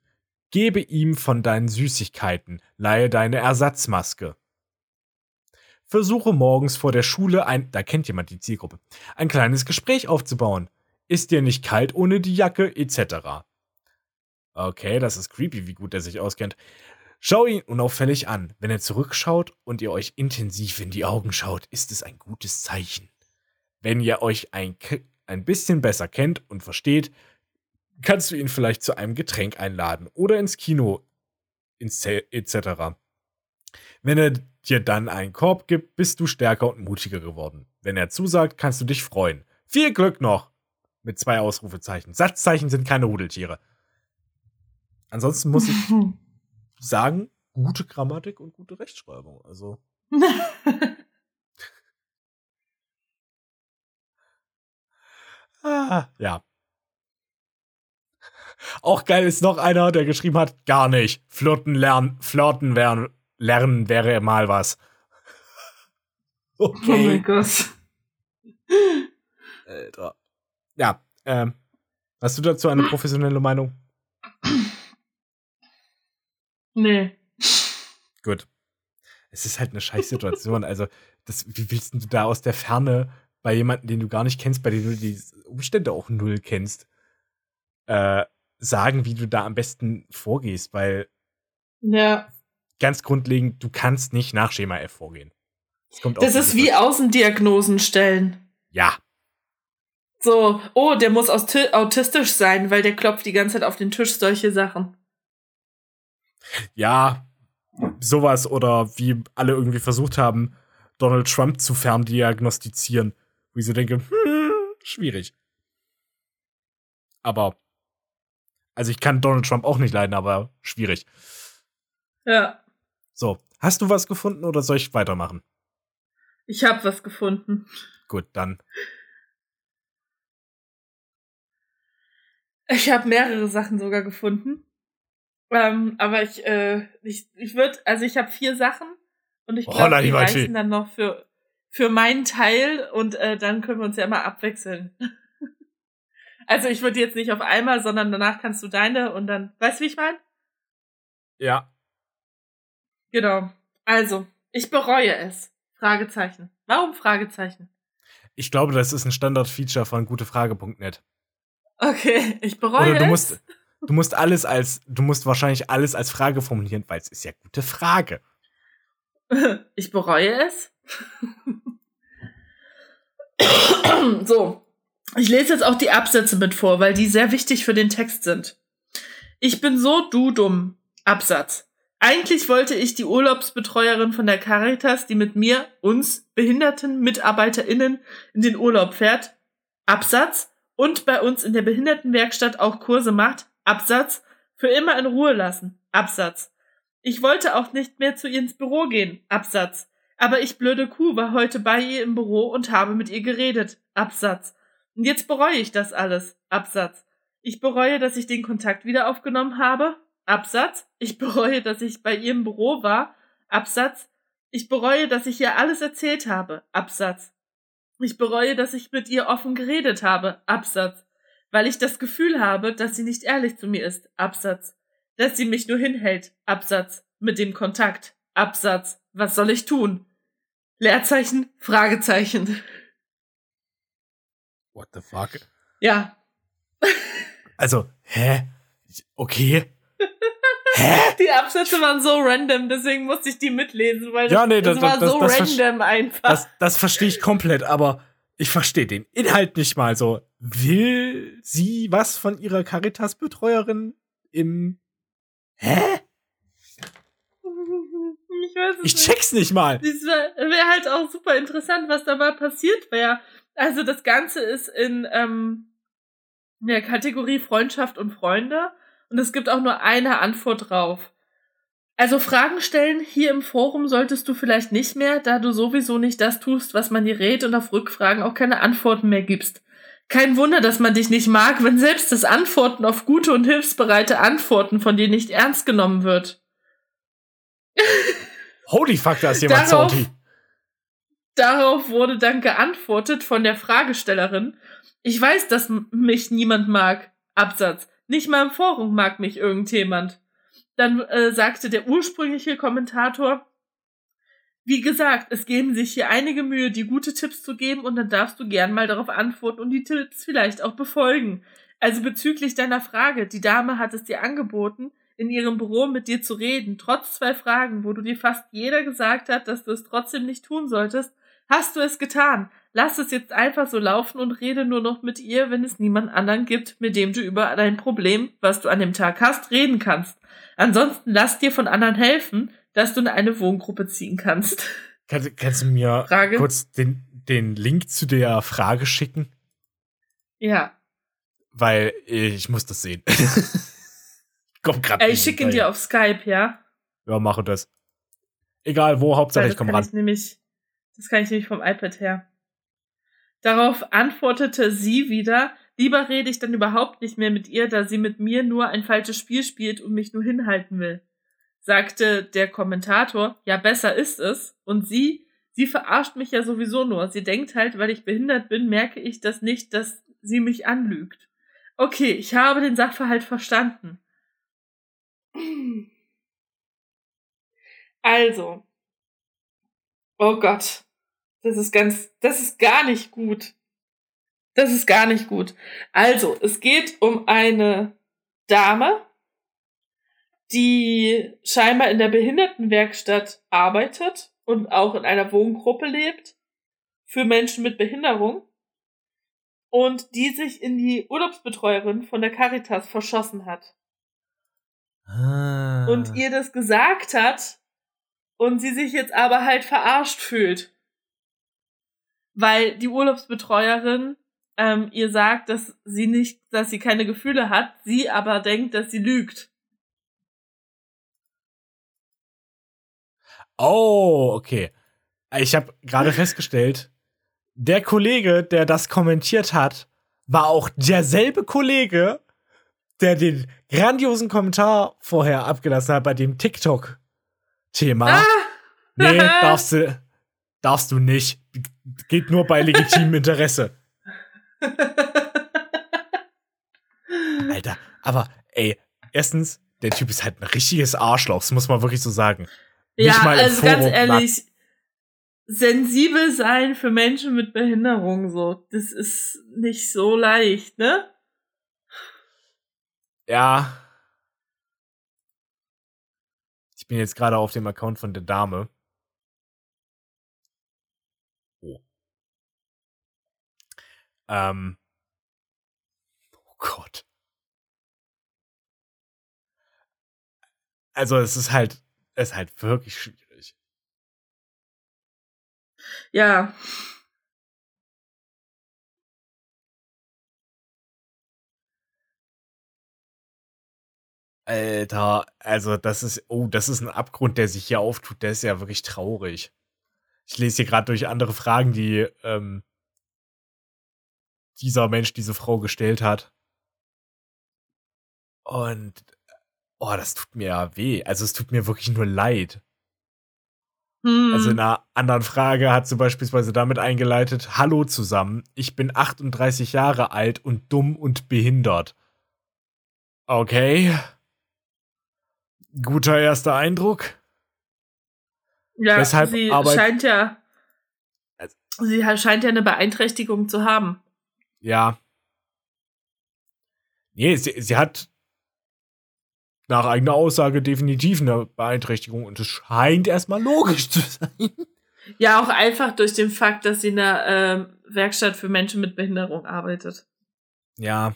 Gebe ihm von deinen Süßigkeiten, leihe deine Ersatzmaske. Versuche morgens vor der Schule ein, da kennt jemand die Zielgruppe, ein kleines Gespräch aufzubauen. Ist dir nicht kalt ohne die Jacke, etc. Okay, das ist creepy, wie gut er sich auskennt. Schau ihn unauffällig an. Wenn er zurückschaut und ihr euch intensiv in die Augen schaut, ist es ein gutes Zeichen. Wenn ihr euch ein, ein bisschen besser kennt und versteht, kannst du ihn vielleicht zu einem Getränk einladen oder ins Kino etc. Wenn er dir dann einen Korb gibt, bist du stärker und mutiger geworden. Wenn er zusagt, kannst du dich freuen. Viel Glück noch! Mit zwei Ausrufezeichen. Satzzeichen sind keine Rudeltiere. Ansonsten muss ich sagen, gute Grammatik und gute Rechtschreibung. Also. Ah, ja. Auch geil ist noch einer, der geschrieben hat, gar nicht. Flirten lernen, flirten wären, lernen wäre mal was. Okay. Oh mein Gott. Alter. Ja, ähm, hast du dazu eine professionelle Meinung? Nee. Gut. Es ist halt eine scheiß Situation. also, das, wie willst du da aus der Ferne bei jemandem, den du gar nicht kennst, bei dem du die Umstände auch null kennst, äh, sagen, wie du da am besten vorgehst, weil ja. ganz grundlegend, du kannst nicht nach Schema F vorgehen. Das, das ist wie Außendiagnosen stellen. Ja. So, oh, der muss autistisch sein, weil der klopft die ganze Zeit auf den Tisch, solche Sachen. Ja, sowas oder wie alle irgendwie versucht haben, Donald Trump zu ferndiagnostizieren. Wo ich so denke, hm, schwierig. Aber, also ich kann Donald Trump auch nicht leiden, aber schwierig. Ja. So, hast du was gefunden oder soll ich weitermachen? Ich habe was gefunden. Gut, dann. Ich habe mehrere Sachen sogar gefunden. Ähm, aber ich, äh, ich, ich würde, also ich habe vier Sachen und ich glaube, die reichen dann noch für, für meinen Teil und äh, dann können wir uns ja immer abwechseln. also ich würde jetzt nicht auf einmal, sondern danach kannst du deine und dann, weißt du, wie ich meine? Ja. Genau. Also, ich bereue es. Fragezeichen. Warum Fragezeichen? Ich glaube, das ist ein Standard-Feature von gutefrage.net. Okay, ich bereue Oder du es. Musst, du musst alles als, du musst wahrscheinlich alles als Frage formulieren, weil es ist ja gute Frage. Ich bereue es. so, ich lese jetzt auch die Absätze mit vor, weil die sehr wichtig für den Text sind. Ich bin so du dumm. Absatz. Eigentlich wollte ich die Urlaubsbetreuerin von der Caritas, die mit mir, uns, behinderten MitarbeiterInnen in den Urlaub fährt, Absatz, und bei uns in der Behindertenwerkstatt auch Kurse macht, Absatz, für immer in Ruhe lassen, Absatz. Ich wollte auch nicht mehr zu ihr ins Büro gehen, Absatz. Aber ich blöde Kuh war heute bei ihr im Büro und habe mit ihr geredet, Absatz. Und jetzt bereue ich das alles, Absatz. Ich bereue, dass ich den Kontakt wieder aufgenommen habe, Absatz. Ich bereue, dass ich bei ihr im Büro war, Absatz. Ich bereue, dass ich ihr alles erzählt habe, Absatz. Ich bereue, dass ich mit ihr offen geredet habe, Absatz. Weil ich das Gefühl habe, dass sie nicht ehrlich zu mir ist, Absatz. Dass sie mich nur hinhält, Absatz. Mit dem Kontakt, Absatz. Was soll ich tun? Leerzeichen, Fragezeichen. What the fuck? Ja. Also, hä? Okay. Hä? Die Absätze waren so random, deswegen musste ich die mitlesen, weil das, Ja, nee, das, das- war das- so das random einfach. Das, das verstehe ich komplett, aber ich verstehe den Inhalt nicht mal so. Will sie was von ihrer Caritas-Betreuerin im. Hä? Ich weiß es Ich nicht. check's nicht mal. Das wäre halt auch super interessant, was da mal passiert wäre. Also das Ganze ist in ähm, der Kategorie Freundschaft und Freunde und es gibt auch nur eine Antwort drauf. Also Fragen stellen hier im Forum solltest du vielleicht nicht mehr, da du sowieso nicht das tust, was man dir rät und auf Rückfragen auch keine Antworten mehr gibst. Kein Wunder, dass man dich nicht mag, wenn selbst das Antworten auf gute und hilfsbereite Antworten von dir nicht ernst genommen wird. Holy fuck, da ist jemand Darauf- salty. Darauf wurde dann geantwortet von der Fragestellerin. Ich weiß, dass mich niemand mag. Absatz. Nicht mal im Forum mag mich irgendjemand. Dann äh, sagte der ursprüngliche Kommentator, wie gesagt, es geben sich hier einige Mühe, die gute Tipps zu geben und dann darfst du gern mal darauf antworten und die Tipps vielleicht auch befolgen. Also bezüglich deiner Frage, die Dame hat es dir angeboten, in ihrem Büro mit dir zu reden, trotz zwei Fragen, wo du dir fast jeder gesagt hat, dass du es trotzdem nicht tun solltest, hast du es getan. Lass es jetzt einfach so laufen und rede nur noch mit ihr, wenn es niemand anderen gibt, mit dem du über dein Problem, was du an dem Tag hast, reden kannst. Ansonsten lass dir von anderen helfen, dass du in eine Wohngruppe ziehen kannst. Kannst, kannst du mir Frage? kurz den, den Link zu der Frage schicken? Ja. Weil ich muss das sehen. Komm grad Ey, ich schicke ihn dir auf Skype, ja? Ja, mache das. Egal wo, Hauptsache Weil ich komme ran. ich nämlich, das kann ich nämlich vom iPad her. Darauf antwortete sie wieder, lieber rede ich dann überhaupt nicht mehr mit ihr, da sie mit mir nur ein falsches Spiel spielt und mich nur hinhalten will. Sagte der Kommentator, ja besser ist es. Und sie, sie verarscht mich ja sowieso nur. Sie denkt halt, weil ich behindert bin, merke ich das nicht, dass sie mich anlügt. Okay, ich habe den Sachverhalt verstanden. Also. Oh Gott. Das ist ganz, das ist gar nicht gut. Das ist gar nicht gut. Also, es geht um eine Dame, die scheinbar in der Behindertenwerkstatt arbeitet und auch in einer Wohngruppe lebt für Menschen mit Behinderung und die sich in die Urlaubsbetreuerin von der Caritas verschossen hat Ah. und ihr das gesagt hat und sie sich jetzt aber halt verarscht fühlt. Weil die Urlaubsbetreuerin ähm, ihr sagt, dass sie nicht, dass sie keine Gefühle hat, sie aber denkt, dass sie lügt. Oh, okay. Ich habe gerade festgestellt, der Kollege, der das kommentiert hat, war auch derselbe Kollege, der den grandiosen Kommentar vorher abgelassen hat bei dem TikTok-Thema. Ah! Nee, darfst du, darfst du nicht. Geht nur bei legitimem Interesse. Alter, aber ey, erstens, der Typ ist halt ein richtiges Arschloch, das muss man wirklich so sagen. Ja, also ganz ehrlich, sensibel sein für Menschen mit Behinderung, so, das ist nicht so leicht, ne? Ja. Ich bin jetzt gerade auf dem Account von der Dame. Oh. Ähm. Oh Gott. Also es ist halt, es ist halt wirklich schwierig. Ja. Alter, also das ist, oh, das ist ein Abgrund, der sich hier auftut, der ist ja wirklich traurig. Ich lese hier gerade durch andere Fragen, die ähm, dieser Mensch, diese Frau gestellt hat. Und, oh, das tut mir ja weh. Also es tut mir wirklich nur leid. Hm. Also in einer anderen Frage hat sie beispielsweise damit eingeleitet, Hallo zusammen, ich bin 38 Jahre alt und dumm und behindert. Okay. Guter erster Eindruck. ja, weshalb sie arbeit- scheint ja, Also- sie scheint ja eine Beeinträchtigung zu haben. Ja. Nee, sie, sie hat nach eigener Aussage definitiv eine Beeinträchtigung und es scheint erstmal logisch zu sein. Ja, auch einfach durch den Fakt, dass sie in einer ähm, Werkstatt für Menschen mit Behinderung arbeitet. Ja.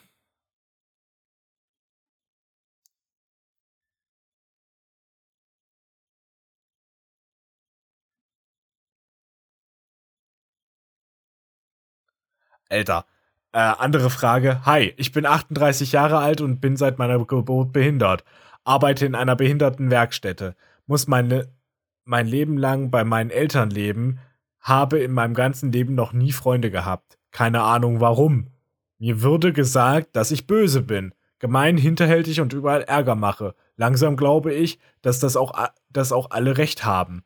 Alter. Äh, andere Frage. Hi, ich bin 38 Jahre alt und bin seit meiner Geburt behindert. Arbeite in einer Behindertenwerkstätte. Muss meine, mein Leben lang bei meinen Eltern leben. Habe in meinem ganzen Leben noch nie Freunde gehabt. Keine Ahnung warum. Mir würde gesagt, dass ich böse bin, gemein, hinterhältig und überall Ärger mache. Langsam glaube ich, dass das auch, dass auch alle recht haben.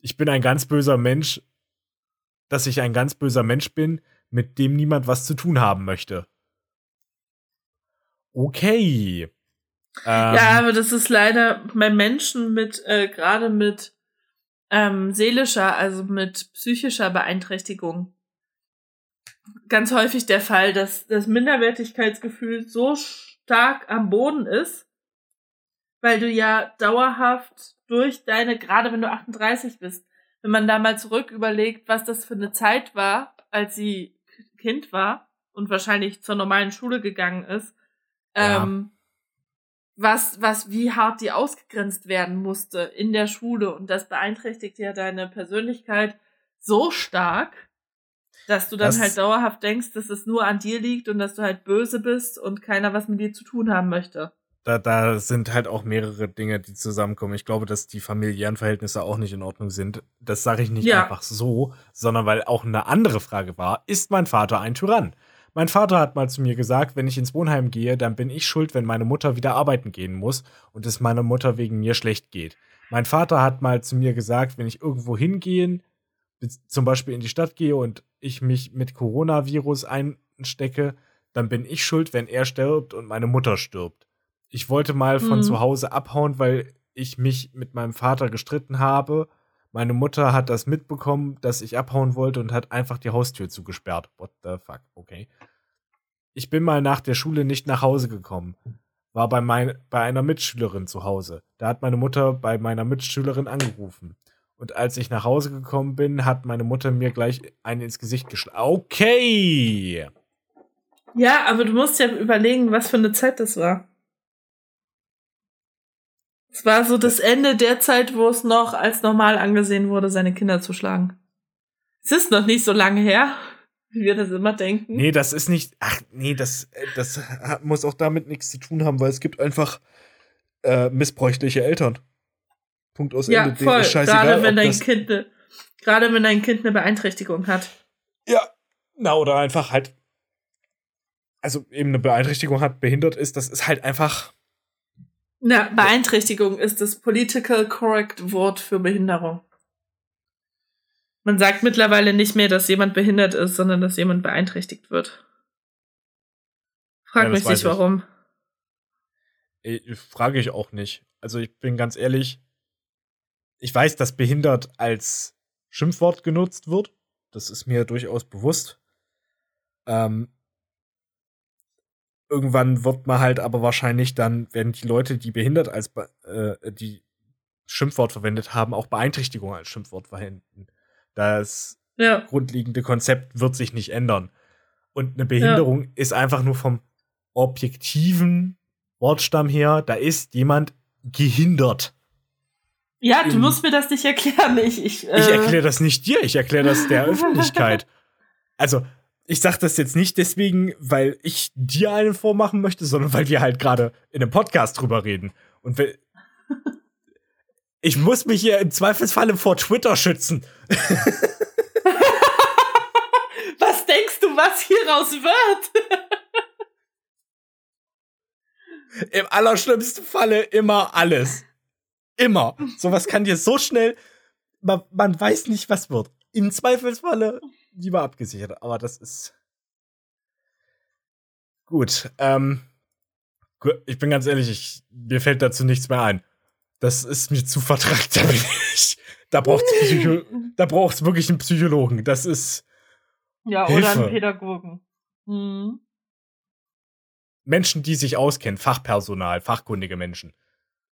Ich bin ein ganz böser Mensch, dass ich ein ganz böser Mensch bin, mit dem niemand was zu tun haben möchte. Okay. Ähm, Ja, aber das ist leider bei Menschen mit, äh, gerade mit ähm, seelischer, also mit psychischer Beeinträchtigung, ganz häufig der Fall, dass das Minderwertigkeitsgefühl so stark am Boden ist, weil du ja dauerhaft durch deine, gerade wenn du 38 bist, wenn man da mal zurück überlegt, was das für eine Zeit war, als sie Kind war und wahrscheinlich zur normalen Schule gegangen ist, Ja. ähm, was, was, wie hart die ausgegrenzt werden musste in der Schule. Und das beeinträchtigt ja deine Persönlichkeit so stark, dass du dann Das- halt dauerhaft denkst, dass es nur an dir liegt und dass du halt böse bist und keiner was mit dir zu tun haben möchte. Da, da sind halt auch mehrere Dinge, die zusammenkommen. Ich glaube, dass die familiären Verhältnisse auch nicht in Ordnung sind. Das sage ich nicht Ja. einfach so, sondern weil auch eine andere Frage war, ist mein Vater ein Tyrann? Mein Vater hat mal zu mir gesagt, wenn ich ins Wohnheim gehe, dann bin ich schuld, wenn meine Mutter wieder arbeiten gehen muss und es meiner Mutter wegen mir schlecht geht. Mein Vater hat mal zu mir gesagt, wenn ich irgendwo hingehen, bez- zum Beispiel in die Stadt gehe und ich mich mit Coronavirus einstecke, dann bin ich schuld, wenn er stirbt und meine Mutter stirbt. Ich wollte mal von Mhm. zu Hause abhauen, weil ich mich mit meinem Vater gestritten habe. Meine Mutter hat das mitbekommen, dass ich abhauen wollte und hat einfach die Haustür zugesperrt. What the fuck? Okay. Ich bin mal nach der Schule nicht nach Hause gekommen. War bei, mein, bei einer Mitschülerin zu Hause. Da hat meine Mutter bei meiner Mitschülerin angerufen. Und als ich nach Hause gekommen bin, hat meine Mutter mir gleich eine ins Gesicht geschlagen. Okay. Ja, aber du musst ja überlegen, was für eine Zeit das war. Es war so das Ende der Zeit, wo es noch als normal angesehen wurde, seine Kinder zu schlagen. Es ist noch nicht so lange her, wie wir das immer denken. Nee, das ist nicht. Ach, nee, das, äh, das muss auch damit nichts zu tun haben, weil es gibt einfach äh, missbräuchliche Eltern. Punkt aus ja, Ende. Voll. ist scheißegal, Gerade wenn dein Kind, ne- gerade wenn dein Kind eine Beeinträchtigung hat. Ja. Na, oder einfach halt. Also eben eine Beeinträchtigung hat, behindert ist, das ist halt einfach. Na, Beeinträchtigung ist das political correct Wort für Behinderung. Man sagt mittlerweile nicht mehr, dass jemand behindert ist, sondern dass jemand beeinträchtigt wird. Frag Ja, mich nicht, ich. warum. äh, Frage ich auch nicht. Also ich bin ganz ehrlich. Ich weiß, dass behindert als Schimpfwort genutzt wird. Das ist mir durchaus bewusst. Ähm, irgendwann wird man halt aber wahrscheinlich dann, werden die Leute, die behindert als äh, die Schimpfwort verwendet haben, auch Beeinträchtigung als Schimpfwort verwenden. Das Ja, grundlegende Konzept wird sich nicht ändern. Und eine Behinderung ist einfach nur vom objektiven Wortstamm her, da ist jemand gehindert. ja du musst mir das nicht erklären. Ich, ich, äh, Ich erkläre das nicht dir, ich erkläre das der Öffentlichkeit. Also, ich sag das jetzt nicht deswegen, weil ich dir einen vormachen möchte, sondern weil wir halt gerade in einem Podcast drüber reden. Und wenn, ich muss mich hier im Zweifelsfalle vor Twitter schützen. was denkst du, was hieraus wird? Im allerschlimmsten Falle immer alles. Immer. Sowas kann dir so schnell, man, man weiß nicht, was wird. Im Zweifelsfalle lieber abgesichert, aber das ist gut. Ähm, ich bin ganz ehrlich, ich, mir fällt dazu nichts mehr ein. Das ist mir zu vertragt, da bin ich. Da braucht es Psycho da braucht's wirklich einen Psychologen. Das ist. Ja, Hilfe. oder einen Pädagogen. Mhm. Menschen, die sich auskennen, Fachpersonal, fachkundige Menschen.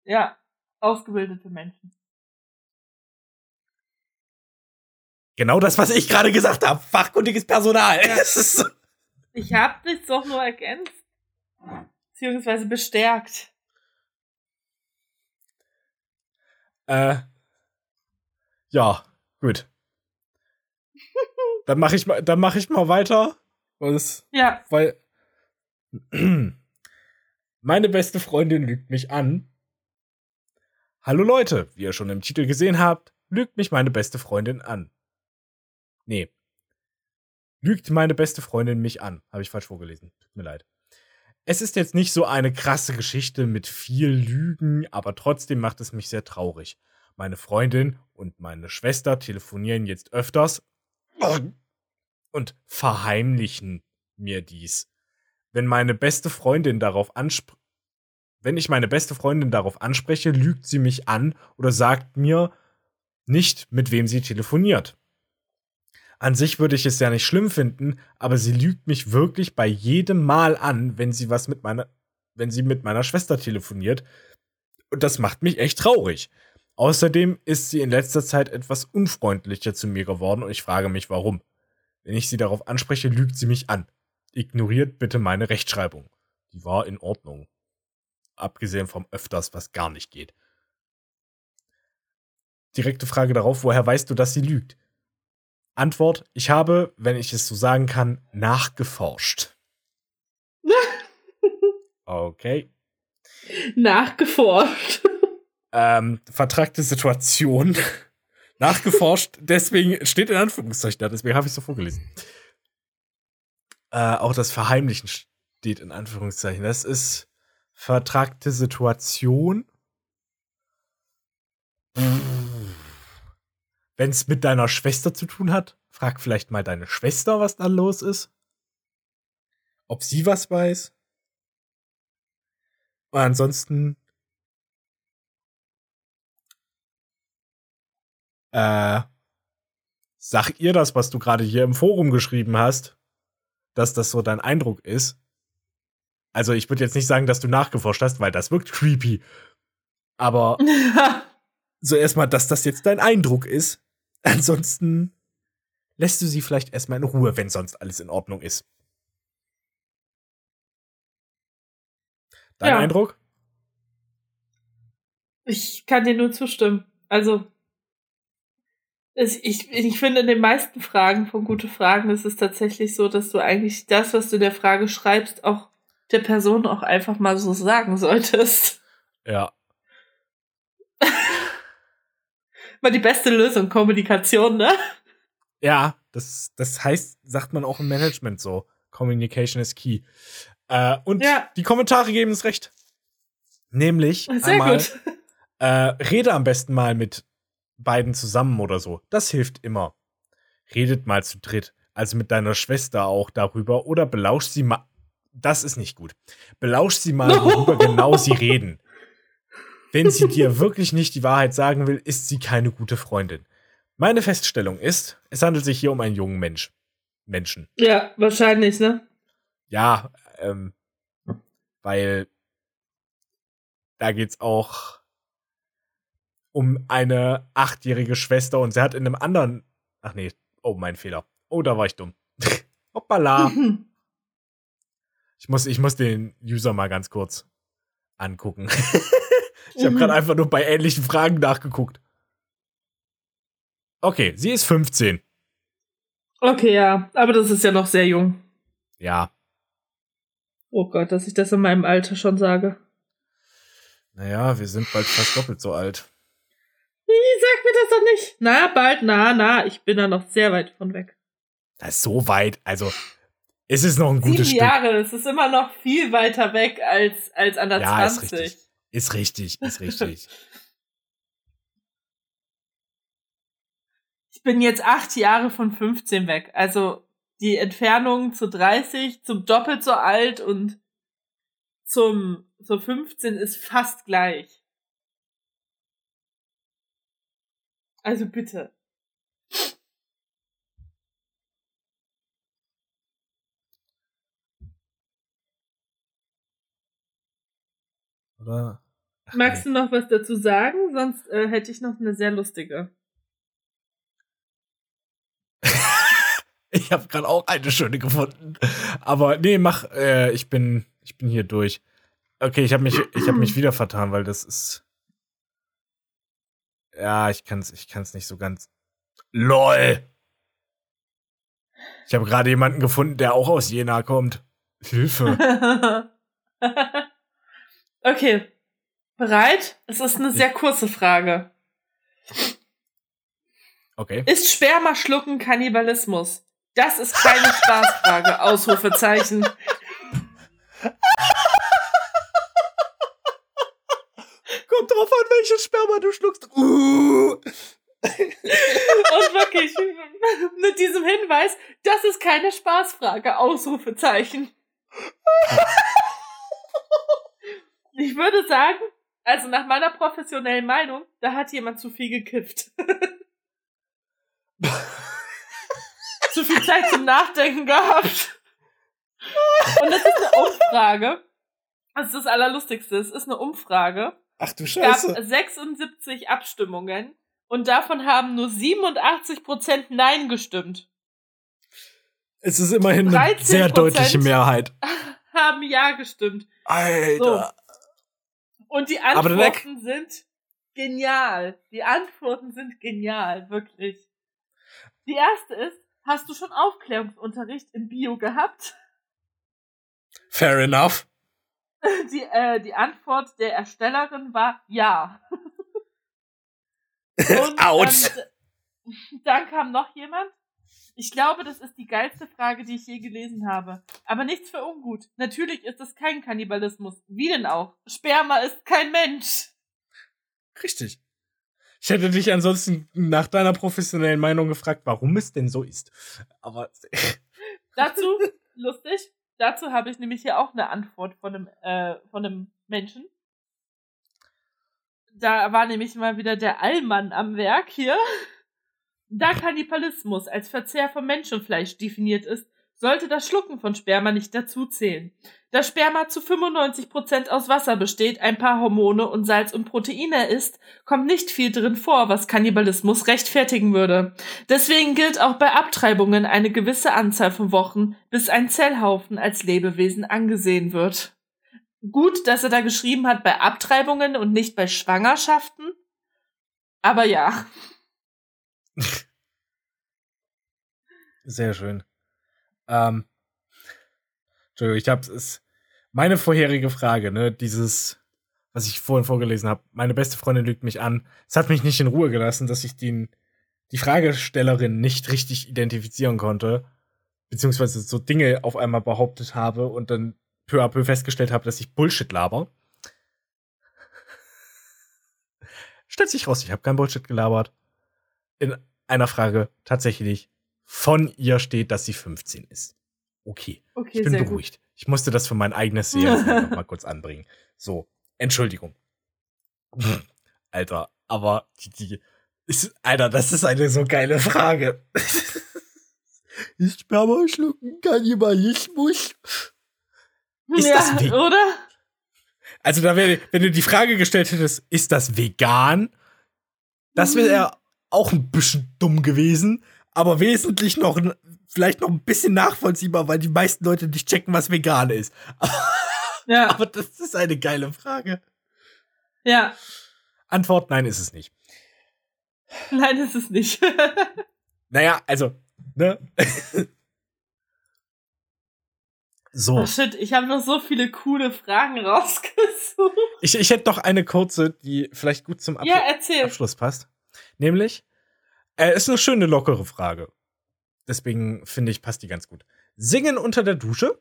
Ja, ausgebildete Menschen. Genau das, was ich gerade gesagt habe. Fachkundiges Personal. Ich habe dich doch nur ergänzt. Beziehungsweise bestärkt. Äh. Ja, gut. dann mache ich mal, dann mache ich mal weiter. Was, ja. Weil meine beste Freundin lügt mich an. Hallo Leute, wie ihr schon im Titel gesehen habt, lügt mich meine beste Freundin an. Nee. Lügt meine beste Freundin mich an. Habe ich falsch vorgelesen. Tut mir leid. Es ist jetzt nicht so eine krasse Geschichte mit viel Lügen, aber trotzdem macht es mich sehr traurig. Meine Freundin und meine Schwester telefonieren jetzt öfters und verheimlichen mir dies. Wenn meine beste Freundin darauf anspricht, wenn ich meine beste Freundin darauf anspreche, lügt sie mich an oder sagt mir nicht, mit wem sie telefoniert. An sich würde ich es ja nicht schlimm finden, aber sie lügt mich wirklich bei jedem Mal an, wenn sie was mit meiner, wenn sie mit meiner Schwester telefoniert. Und das macht mich echt traurig. Außerdem ist sie in letzter Zeit etwas unfreundlicher zu mir geworden und ich frage mich warum. Wenn ich sie darauf anspreche, lügt sie mich an. Ignoriert bitte meine Rechtschreibung. Die war in Ordnung. Abgesehen vom öfters, was gar nicht geht. Direkte Frage darauf, woher weißt du, dass sie lügt? Antwort, ich habe, wenn ich es so sagen kann, nachgeforscht. okay. Nachgeforscht. Ähm, vertragte Situation. nachgeforscht, deswegen steht in Anführungszeichen da, deswegen habe ich es so vorgelesen. Äh, auch das Verheimlichen steht in Anführungszeichen. Das ist vertragte Situation. Wenn es mit deiner Schwester zu tun hat, frag vielleicht mal deine Schwester, was da los ist. Ob sie was weiß. Und ansonsten. Äh, sag ihr das, was du gerade hier im Forum geschrieben hast, dass das so dein Eindruck ist. Also ich würde jetzt nicht sagen, dass du nachgeforscht hast, weil das wirkt creepy. Aber so erstmal, dass das jetzt dein Eindruck ist. Ansonsten lässt du sie vielleicht erstmal in Ruhe, wenn sonst alles in Ordnung ist. Dein ja. Eindruck? Ich kann dir nur zustimmen. Also, ich, ich finde, in den meisten Fragen von gute Fragen ist es tatsächlich so, dass du eigentlich das, was du in der Frage schreibst, auch der Person auch einfach mal so sagen solltest. Ja. War die beste Lösung, Kommunikation, ne? Ja, das, das heißt, sagt man auch im Management so. Communication is key. Äh, und ja. die Kommentare geben es recht. Nämlich Sehr einmal, gut. Äh, rede am besten mal mit beiden zusammen oder so. Das hilft immer. Redet mal zu dritt, also mit deiner Schwester auch darüber oder belausch sie mal das ist nicht gut. Belausch sie mal, worüber genau sie reden. Wenn sie dir wirklich nicht die Wahrheit sagen will, ist sie keine gute Freundin. Meine Feststellung ist, es handelt sich hier um einen jungen Mensch. Menschen. Ja, wahrscheinlich, ne? Ja, ähm, weil da geht's auch um eine achtjährige Schwester und sie hat in einem anderen. Ach nee, oh, mein Fehler. Oh, da war ich dumm. Hoppala. Ich muss, ich muss den User mal ganz kurz angucken. ich habe mhm. gerade einfach nur bei ähnlichen Fragen nachgeguckt. Okay, sie ist 15. Okay, ja, aber das ist ja noch sehr jung. Ja. Oh Gott, dass ich das in meinem Alter schon sage. Naja, wir sind bald fast doppelt so alt. Sag mir das doch nicht. Na, bald, na, na, ich bin da noch sehr weit von weg. Das ist so weit, also es ist noch ein gutes Sieben Stück. Jahre, es ist immer noch viel weiter weg als, als an der Ja, ist 20. richtig. Ist richtig, ist richtig. Ich bin jetzt acht Jahre von 15 weg. Also die Entfernung zu 30, zum doppelt so alt und zum zur 15 ist fast gleich. Also bitte. Oder? Magst du noch was dazu sagen? Sonst äh, hätte ich noch eine sehr lustige. Ich habe gerade auch eine schöne gefunden. Aber nee, mach, äh, ich bin, ich bin hier durch. Okay, ich habe mich, ich habe mich wieder vertan, weil das ist. Ja, ich kann's, ich kann's nicht so ganz. LOL! Ich habe gerade jemanden gefunden, der auch aus Jena kommt. Hilfe. okay. Bereit? Es ist eine sehr kurze Frage. Okay. Ist Sperma schlucken Kannibalismus? Das ist keine Spaßfrage. Ausrufezeichen. Kommt drauf an, welches Sperma du schluckst. Uh. Und wirklich, mit diesem Hinweis, das ist keine Spaßfrage. Ausrufezeichen. Ich würde sagen, also nach meiner professionellen Meinung, da hat jemand zu viel gekifft. zu viel Zeit zum Nachdenken gehabt. Und das ist eine Umfrage. Das ist das Allerlustigste. Es ist eine Umfrage. Ach du Es gab Scheiße. 76 Abstimmungen und davon haben nur 87% Nein gestimmt. Es ist immerhin eine 13%. sehr deutliche Mehrheit. Haben Ja gestimmt. Alter. Und die Antworten sind genial. Die Antworten sind genial, wirklich. Die erste ist, hast du schon Aufklärungsunterricht im Bio gehabt? Fair enough. Die, äh, die Antwort der Erstellerin war ja. Und, Autsch. ähm, dann kam noch jemand. Ich glaube, das ist die geilste Frage, die ich je gelesen habe. Aber nichts für ungut. Natürlich ist es kein Kannibalismus. Wie denn auch? Sperma ist kein Mensch. Richtig. Ich hätte dich ansonsten nach deiner professionellen Meinung gefragt, warum es denn so ist. Aber Dazu, lustig, dazu habe ich nämlich hier auch eine Antwort von einem, äh, von einem Menschen. Da war nämlich mal wieder der Allmann am Werk hier. Da Kannibalismus als Verzehr von Menschenfleisch definiert ist, sollte das Schlucken von Sperma nicht dazu zählen. Da Sperma zu 95% aus Wasser besteht, ein paar Hormone und Salz und Proteine ist, kommt nicht viel drin vor, was Kannibalismus rechtfertigen würde. Deswegen gilt auch bei Abtreibungen eine gewisse Anzahl von Wochen, bis ein Zellhaufen als Lebewesen angesehen wird. Gut, dass er da geschrieben hat bei Abtreibungen und nicht bei Schwangerschaften. Aber ja. sehr schön. Ähm, Entschuldigung, ich habe es. Meine vorherige Frage, ne, dieses, was ich vorhin vorgelesen habe, meine beste Freundin lügt mich an. Es hat mich nicht in Ruhe gelassen, dass ich den, die Fragestellerin nicht richtig identifizieren konnte, beziehungsweise so Dinge auf einmal behauptet habe und dann peu à peu festgestellt habe, dass ich Bullshit laber. Stellt sich raus, ich habe kein Bullshit gelabert. In einer Frage tatsächlich von ihr steht, dass sie 15 ist. Okay. Okay, Ich bin beruhigt. Ich musste das für mein eigenes Sehen mal kurz anbringen. So, Entschuldigung. Alter, aber die, die ist, Alter, das ist eine so geile Frage. ist Sperma schlucken Kannibalismus? gut. Ist ja, das oder? Also da wäre, wenn du die Frage gestellt hättest, ist das vegan? Das wäre auch ein bisschen dumm gewesen, aber wesentlich noch, vielleicht noch ein bisschen nachvollziehbar, weil die meisten Leute nicht checken, was vegan ist. Ja, Aber das ist eine geile Frage. ja. Antwort, nein, ist es nicht. Nein, ist es nicht. Naja, also, Ne? so. Oh shit, ich habe noch so viele coole Fragen rausgesucht. Ich, ich hätte noch eine kurze, die vielleicht gut zum Abs Ja. Abschluss passt. Nämlich, äh, ist eine schöne, lockere Frage. Deswegen finde ich, passt die ganz gut. Singen unter der Dusche?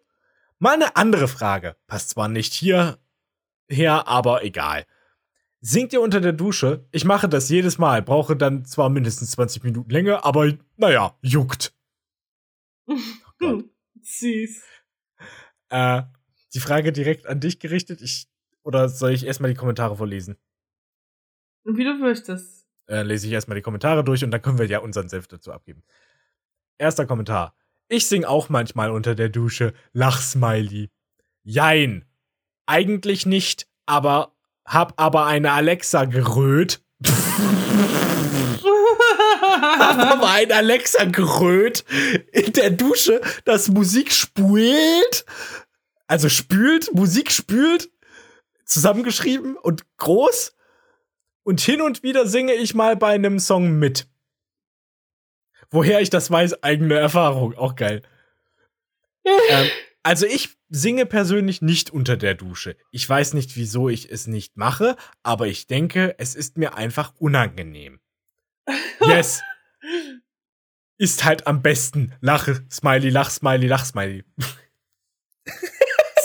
Mal eine andere Frage. Passt zwar nicht hier her, aber egal. Singt ihr unter der Dusche? Ich mache das jedes Mal, brauche dann zwar mindestens 20 Minuten länger, aber naja, juckt. Oh. Süß. Äh, die Frage direkt an dich gerichtet. Ich, oder soll ich erstmal die Kommentare vorlesen? Wie du möchtest. Äh, lese ich erstmal die Kommentare durch und dann können wir ja unseren Senf dazu abgeben. Erster Kommentar. Ich sing auch manchmal unter der Dusche. Lachsmiley. Jein. Eigentlich nicht, aber hab aber eine Alexa geröt. hab aber ein Alexa geröt in der Dusche, das Musik spült. Also spült, Musik spült. Zusammengeschrieben und groß. Und hin und wieder singe ich mal bei einem Song mit. Woher ich das weiß, eigene Erfahrung. Auch geil. ähm, also ich singe persönlich nicht unter der Dusche. Ich weiß nicht, wieso ich es nicht mache, aber ich denke, es ist mir einfach unangenehm. Yes. ist halt am besten. Lache, Smiley, lach, Smiley, lach, Smiley.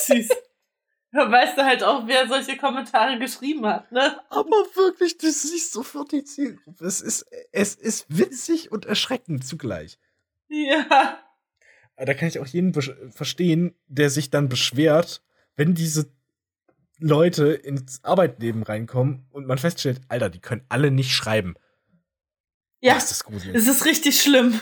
Süß. Da weißt du halt auch, wer solche Kommentare geschrieben hat, ne? Aber wirklich, das ist sofort die Zielgruppe. Es ist, es ist witzig und erschreckend zugleich. Ja. Da kann ich auch jeden verstehen, der sich dann beschwert, wenn diese Leute ins Arbeitsleben reinkommen und man feststellt, Alter, die können alle nicht schreiben. Ja. Das ist gruselig. Es ist richtig schlimm.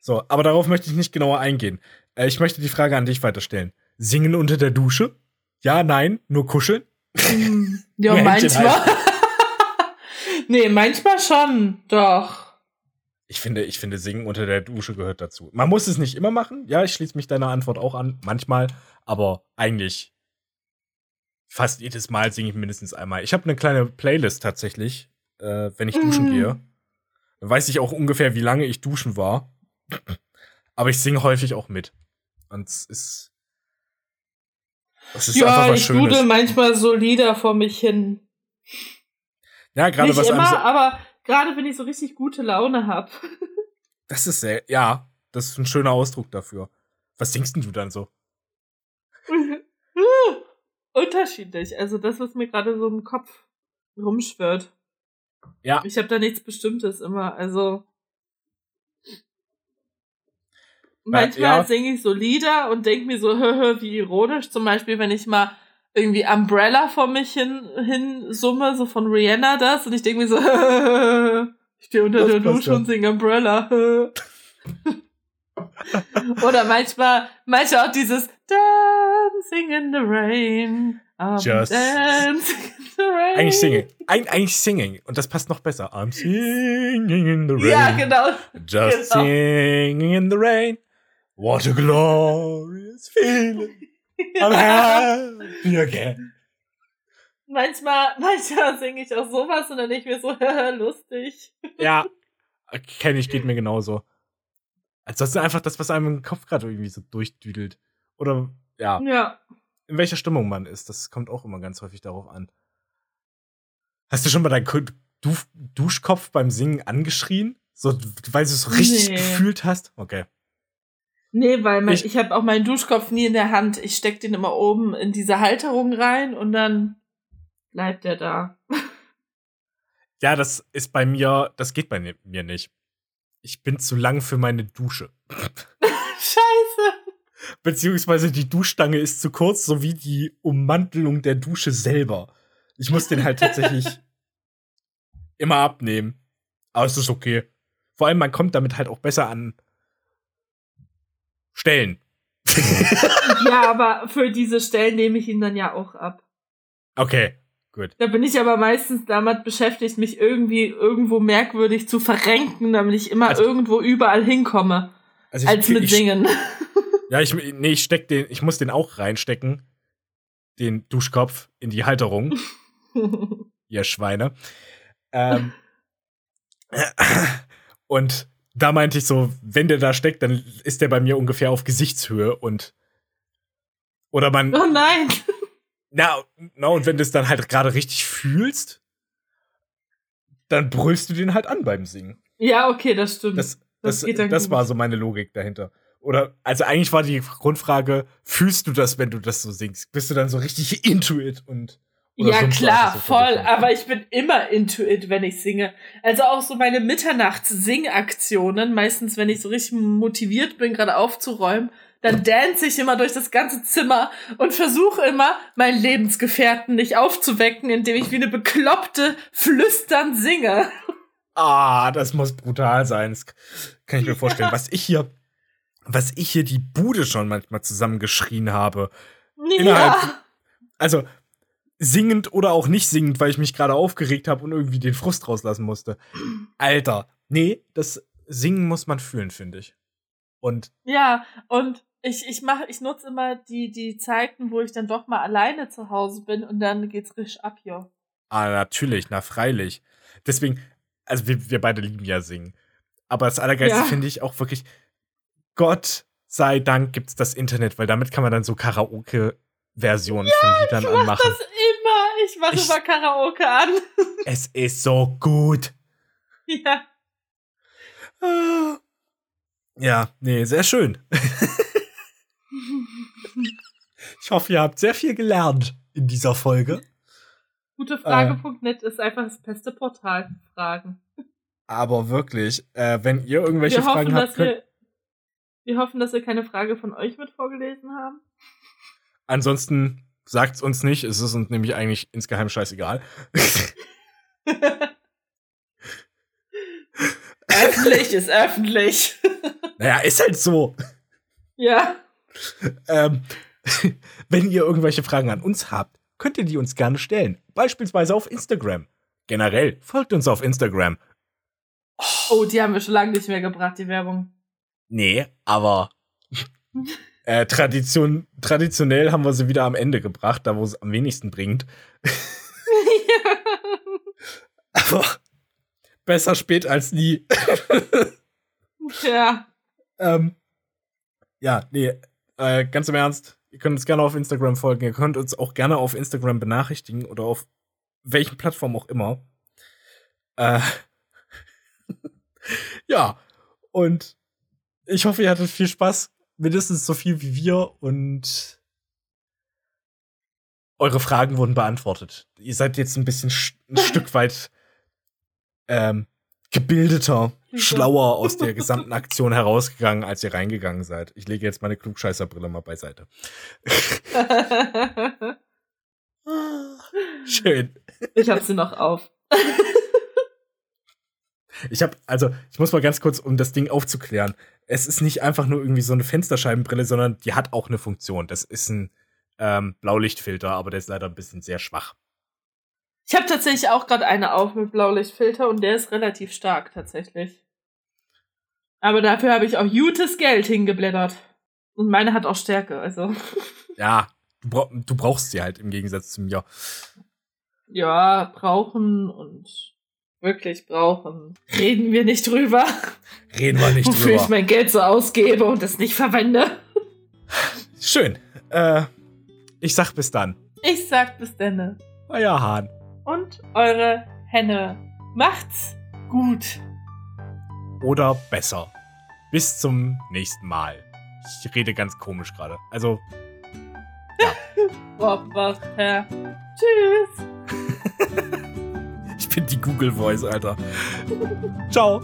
So, aber darauf möchte ich nicht genauer eingehen. Äh, ich möchte die Frage an dich weiterstellen. Singen unter der Dusche? Ja, nein, nur kuscheln? Mm, ja, manchmal. nee, manchmal schon, doch. Ich finde, ich finde, Singen unter der Dusche gehört dazu. Man muss es nicht immer machen. Ja, ich schließe mich deiner Antwort auch an. Manchmal, aber eigentlich fast jedes Mal singe ich mindestens einmal. Ich habe eine kleine Playlist tatsächlich, äh, wenn ich duschen mm. gehe. Dann weiß ich auch ungefähr, wie lange ich duschen war. aber ich singe häufig auch mit. Und es ist das ist ja, einfach was ich Schönes. dudel manchmal so Lieder vor mich hin. Ja, gerade was immer, so aber gerade wenn ich so richtig gute Laune habe. das ist sehr, ja, das ist ein schöner Ausdruck dafür. Was singst denn du dann so? Unterschiedlich. Also das, was mir gerade so im Kopf rumschwirrt. Ja. Ich habe da nichts Bestimmtes immer. Also Manchmal ja. singe ich so Lieder und denke mir so, hö, wie ironisch. Zum Beispiel, wenn ich mal irgendwie Umbrella vor mich hin, hin summe, so von Rihanna das, und ich denke mir so, ich stehe unter das der Dusche und singe Umbrella. Oder manchmal, manchmal auch dieses Dancing in the Rain. I'm Just dancing in the rain. Eigentlich singen. Eig eigentlich singing. Und das passt noch besser. I'm singing in the rain. Ja, genau. Just genau. singing in the rain. What a glorious feeling. I'm happy again. Manchmal, manchmal singe ich auch sowas und dann denke ich mir so, lustig. Ja, kenne ich, geht mir genauso. Ansonsten einfach das, was einem im Kopf gerade irgendwie so durchdüdelt. Oder, ja. Ja. In welcher Stimmung man ist, das kommt auch immer ganz häufig darauf an. Hast du schon mal deinen du Duschkopf beim Singen angeschrien? So, weil du es so richtig nee. gefühlt hast? Okay. Nee, weil mein, ich, ich habe auch meinen Duschkopf nie in der Hand. Ich steck den immer oben in diese Halterung rein und dann bleibt der da. Ja, das ist bei mir, das geht bei mir nicht. Ich bin zu lang für meine Dusche. Scheiße. Beziehungsweise die Duschstange ist zu kurz, sowie die Ummantelung der Dusche selber. Ich muss den halt tatsächlich immer abnehmen. Aber es ist okay. Vor allem, man kommt damit halt auch besser an Stellen. ja, aber für diese Stellen nehme ich ihn dann ja auch ab. Okay, gut. Da bin ich aber meistens damit beschäftigt, mich irgendwie irgendwo merkwürdig zu verrenken, damit ich immer also, irgendwo überall hinkomme. Also ich, als mit ich, Singen. Ja, ich, nee, ich steck den, ich muss den auch reinstecken. Den Duschkopf in die Halterung. Ihr Schweine. Ähm, und da meinte ich so, wenn der da steckt, dann ist der bei mir ungefähr auf Gesichtshöhe und oder man. Oh nein. Na, na und wenn du es dann halt gerade richtig fühlst, dann brüllst du den halt an beim Singen. Ja, okay, das stimmt. Das, das, das, das war so meine Logik dahinter. Oder, also eigentlich war die Grundfrage, fühlst du das, wenn du das so singst? Bist du dann so richtig into it und. Ja, klar, so voll. Aber ich bin immer into it, wenn ich singe. Also auch so meine Mitternachts-Singaktionen, meistens, wenn ich so richtig motiviert bin, gerade aufzuräumen, dann dance ich immer durch das ganze Zimmer und versuche immer, meinen Lebensgefährten nicht aufzuwecken, indem ich wie eine Bekloppte flüstern singe. Ah, das muss brutal sein. Das kann ich mir vorstellen. Was ich hier, was ich hier die Bude schon manchmal zusammengeschrien habe. Ja. Innerhalb, also singend oder auch nicht singend, weil ich mich gerade aufgeregt habe und irgendwie den Frust rauslassen musste. Alter, nee, das Singen muss man fühlen, finde ich. Und ja, und ich, ich mache, ich nutze immer die, die Zeiten, wo ich dann doch mal alleine zu Hause bin und dann geht's richtig ab hier. Ah, natürlich, na freilich. Deswegen, also wir, wir beide lieben ja singen. Aber das Allergeilste ja. finde ich auch wirklich, Gott sei Dank gibt's das Internet, weil damit kann man dann so Karaoke-Versionen ja, von Liedern ich mach anmachen. Das. Ich mache immer Karaoke an. es ist so gut. Ja. Ah. Ja, nee, sehr schön. ich hoffe, ihr habt sehr viel gelernt in dieser Folge. Gutefrage.net äh, ist einfach das beste Portal für Fragen. Aber wirklich, äh, wenn ihr irgendwelche wir Fragen hoffen, habt. Wir, wir hoffen, dass wir keine Frage von euch mit vorgelesen haben. Ansonsten sagt's uns nicht, es ist uns nämlich eigentlich insgeheim scheißegal. öffentlich ist öffentlich. Naja, ist halt so. Ja. Ähm, wenn ihr irgendwelche Fragen an uns habt, könnt ihr die uns gerne stellen. Beispielsweise auf Instagram. Generell, folgt uns auf Instagram. Oh, die haben wir schon lange nicht mehr gebracht, die Werbung. Nee, aber äh, Tradition, traditionell haben wir sie wieder am Ende gebracht, da wo es am wenigsten bringt. Aber besser spät als nie. ja. Ähm, ja, nee, äh, ganz im Ernst, ihr könnt uns gerne auf Instagram folgen. Ihr könnt uns auch gerne auf Instagram benachrichtigen oder auf welchen Plattformen auch immer. Äh, ja, und ich hoffe, ihr hattet viel Spaß. Mindestens so viel wie wir und eure Fragen wurden beantwortet. Ihr seid jetzt ein bisschen ein Stück weit ähm, gebildeter, schlauer aus der gesamten Aktion herausgegangen, als ihr reingegangen seid. Ich lege jetzt meine Klugscheißerbrille mal beiseite. Schön. Ich hab sie noch auf. Ich hab, also, ich muss mal ganz kurz, um das Ding aufzuklären. Es ist nicht einfach nur irgendwie so eine Fensterscheibenbrille, sondern die hat auch eine Funktion. Das ist ein ähm, Blaulichtfilter, aber der ist leider ein bisschen sehr schwach. Ich habe tatsächlich auch gerade eine auf mit Blaulichtfilter und der ist relativ stark tatsächlich. Aber dafür habe ich auch gutes Geld hingeblättert. Und meine hat auch Stärke, also. Ja, du, bra du brauchst sie halt im Gegensatz zu mir. Ja, brauchen und wirklich brauchen. Reden wir nicht drüber. Reden wir nicht Wofür drüber. Wofür ich mein Geld so ausgebe und es nicht verwende. Schön. Äh, ich sag bis dann. Ich sag bis dann. Euer Hahn und eure Henne. Macht's gut. Oder besser. Bis zum nächsten Mal. Ich rede ganz komisch gerade. Also. Ja. Tschüss. die Google Voice, Alter. Ciao.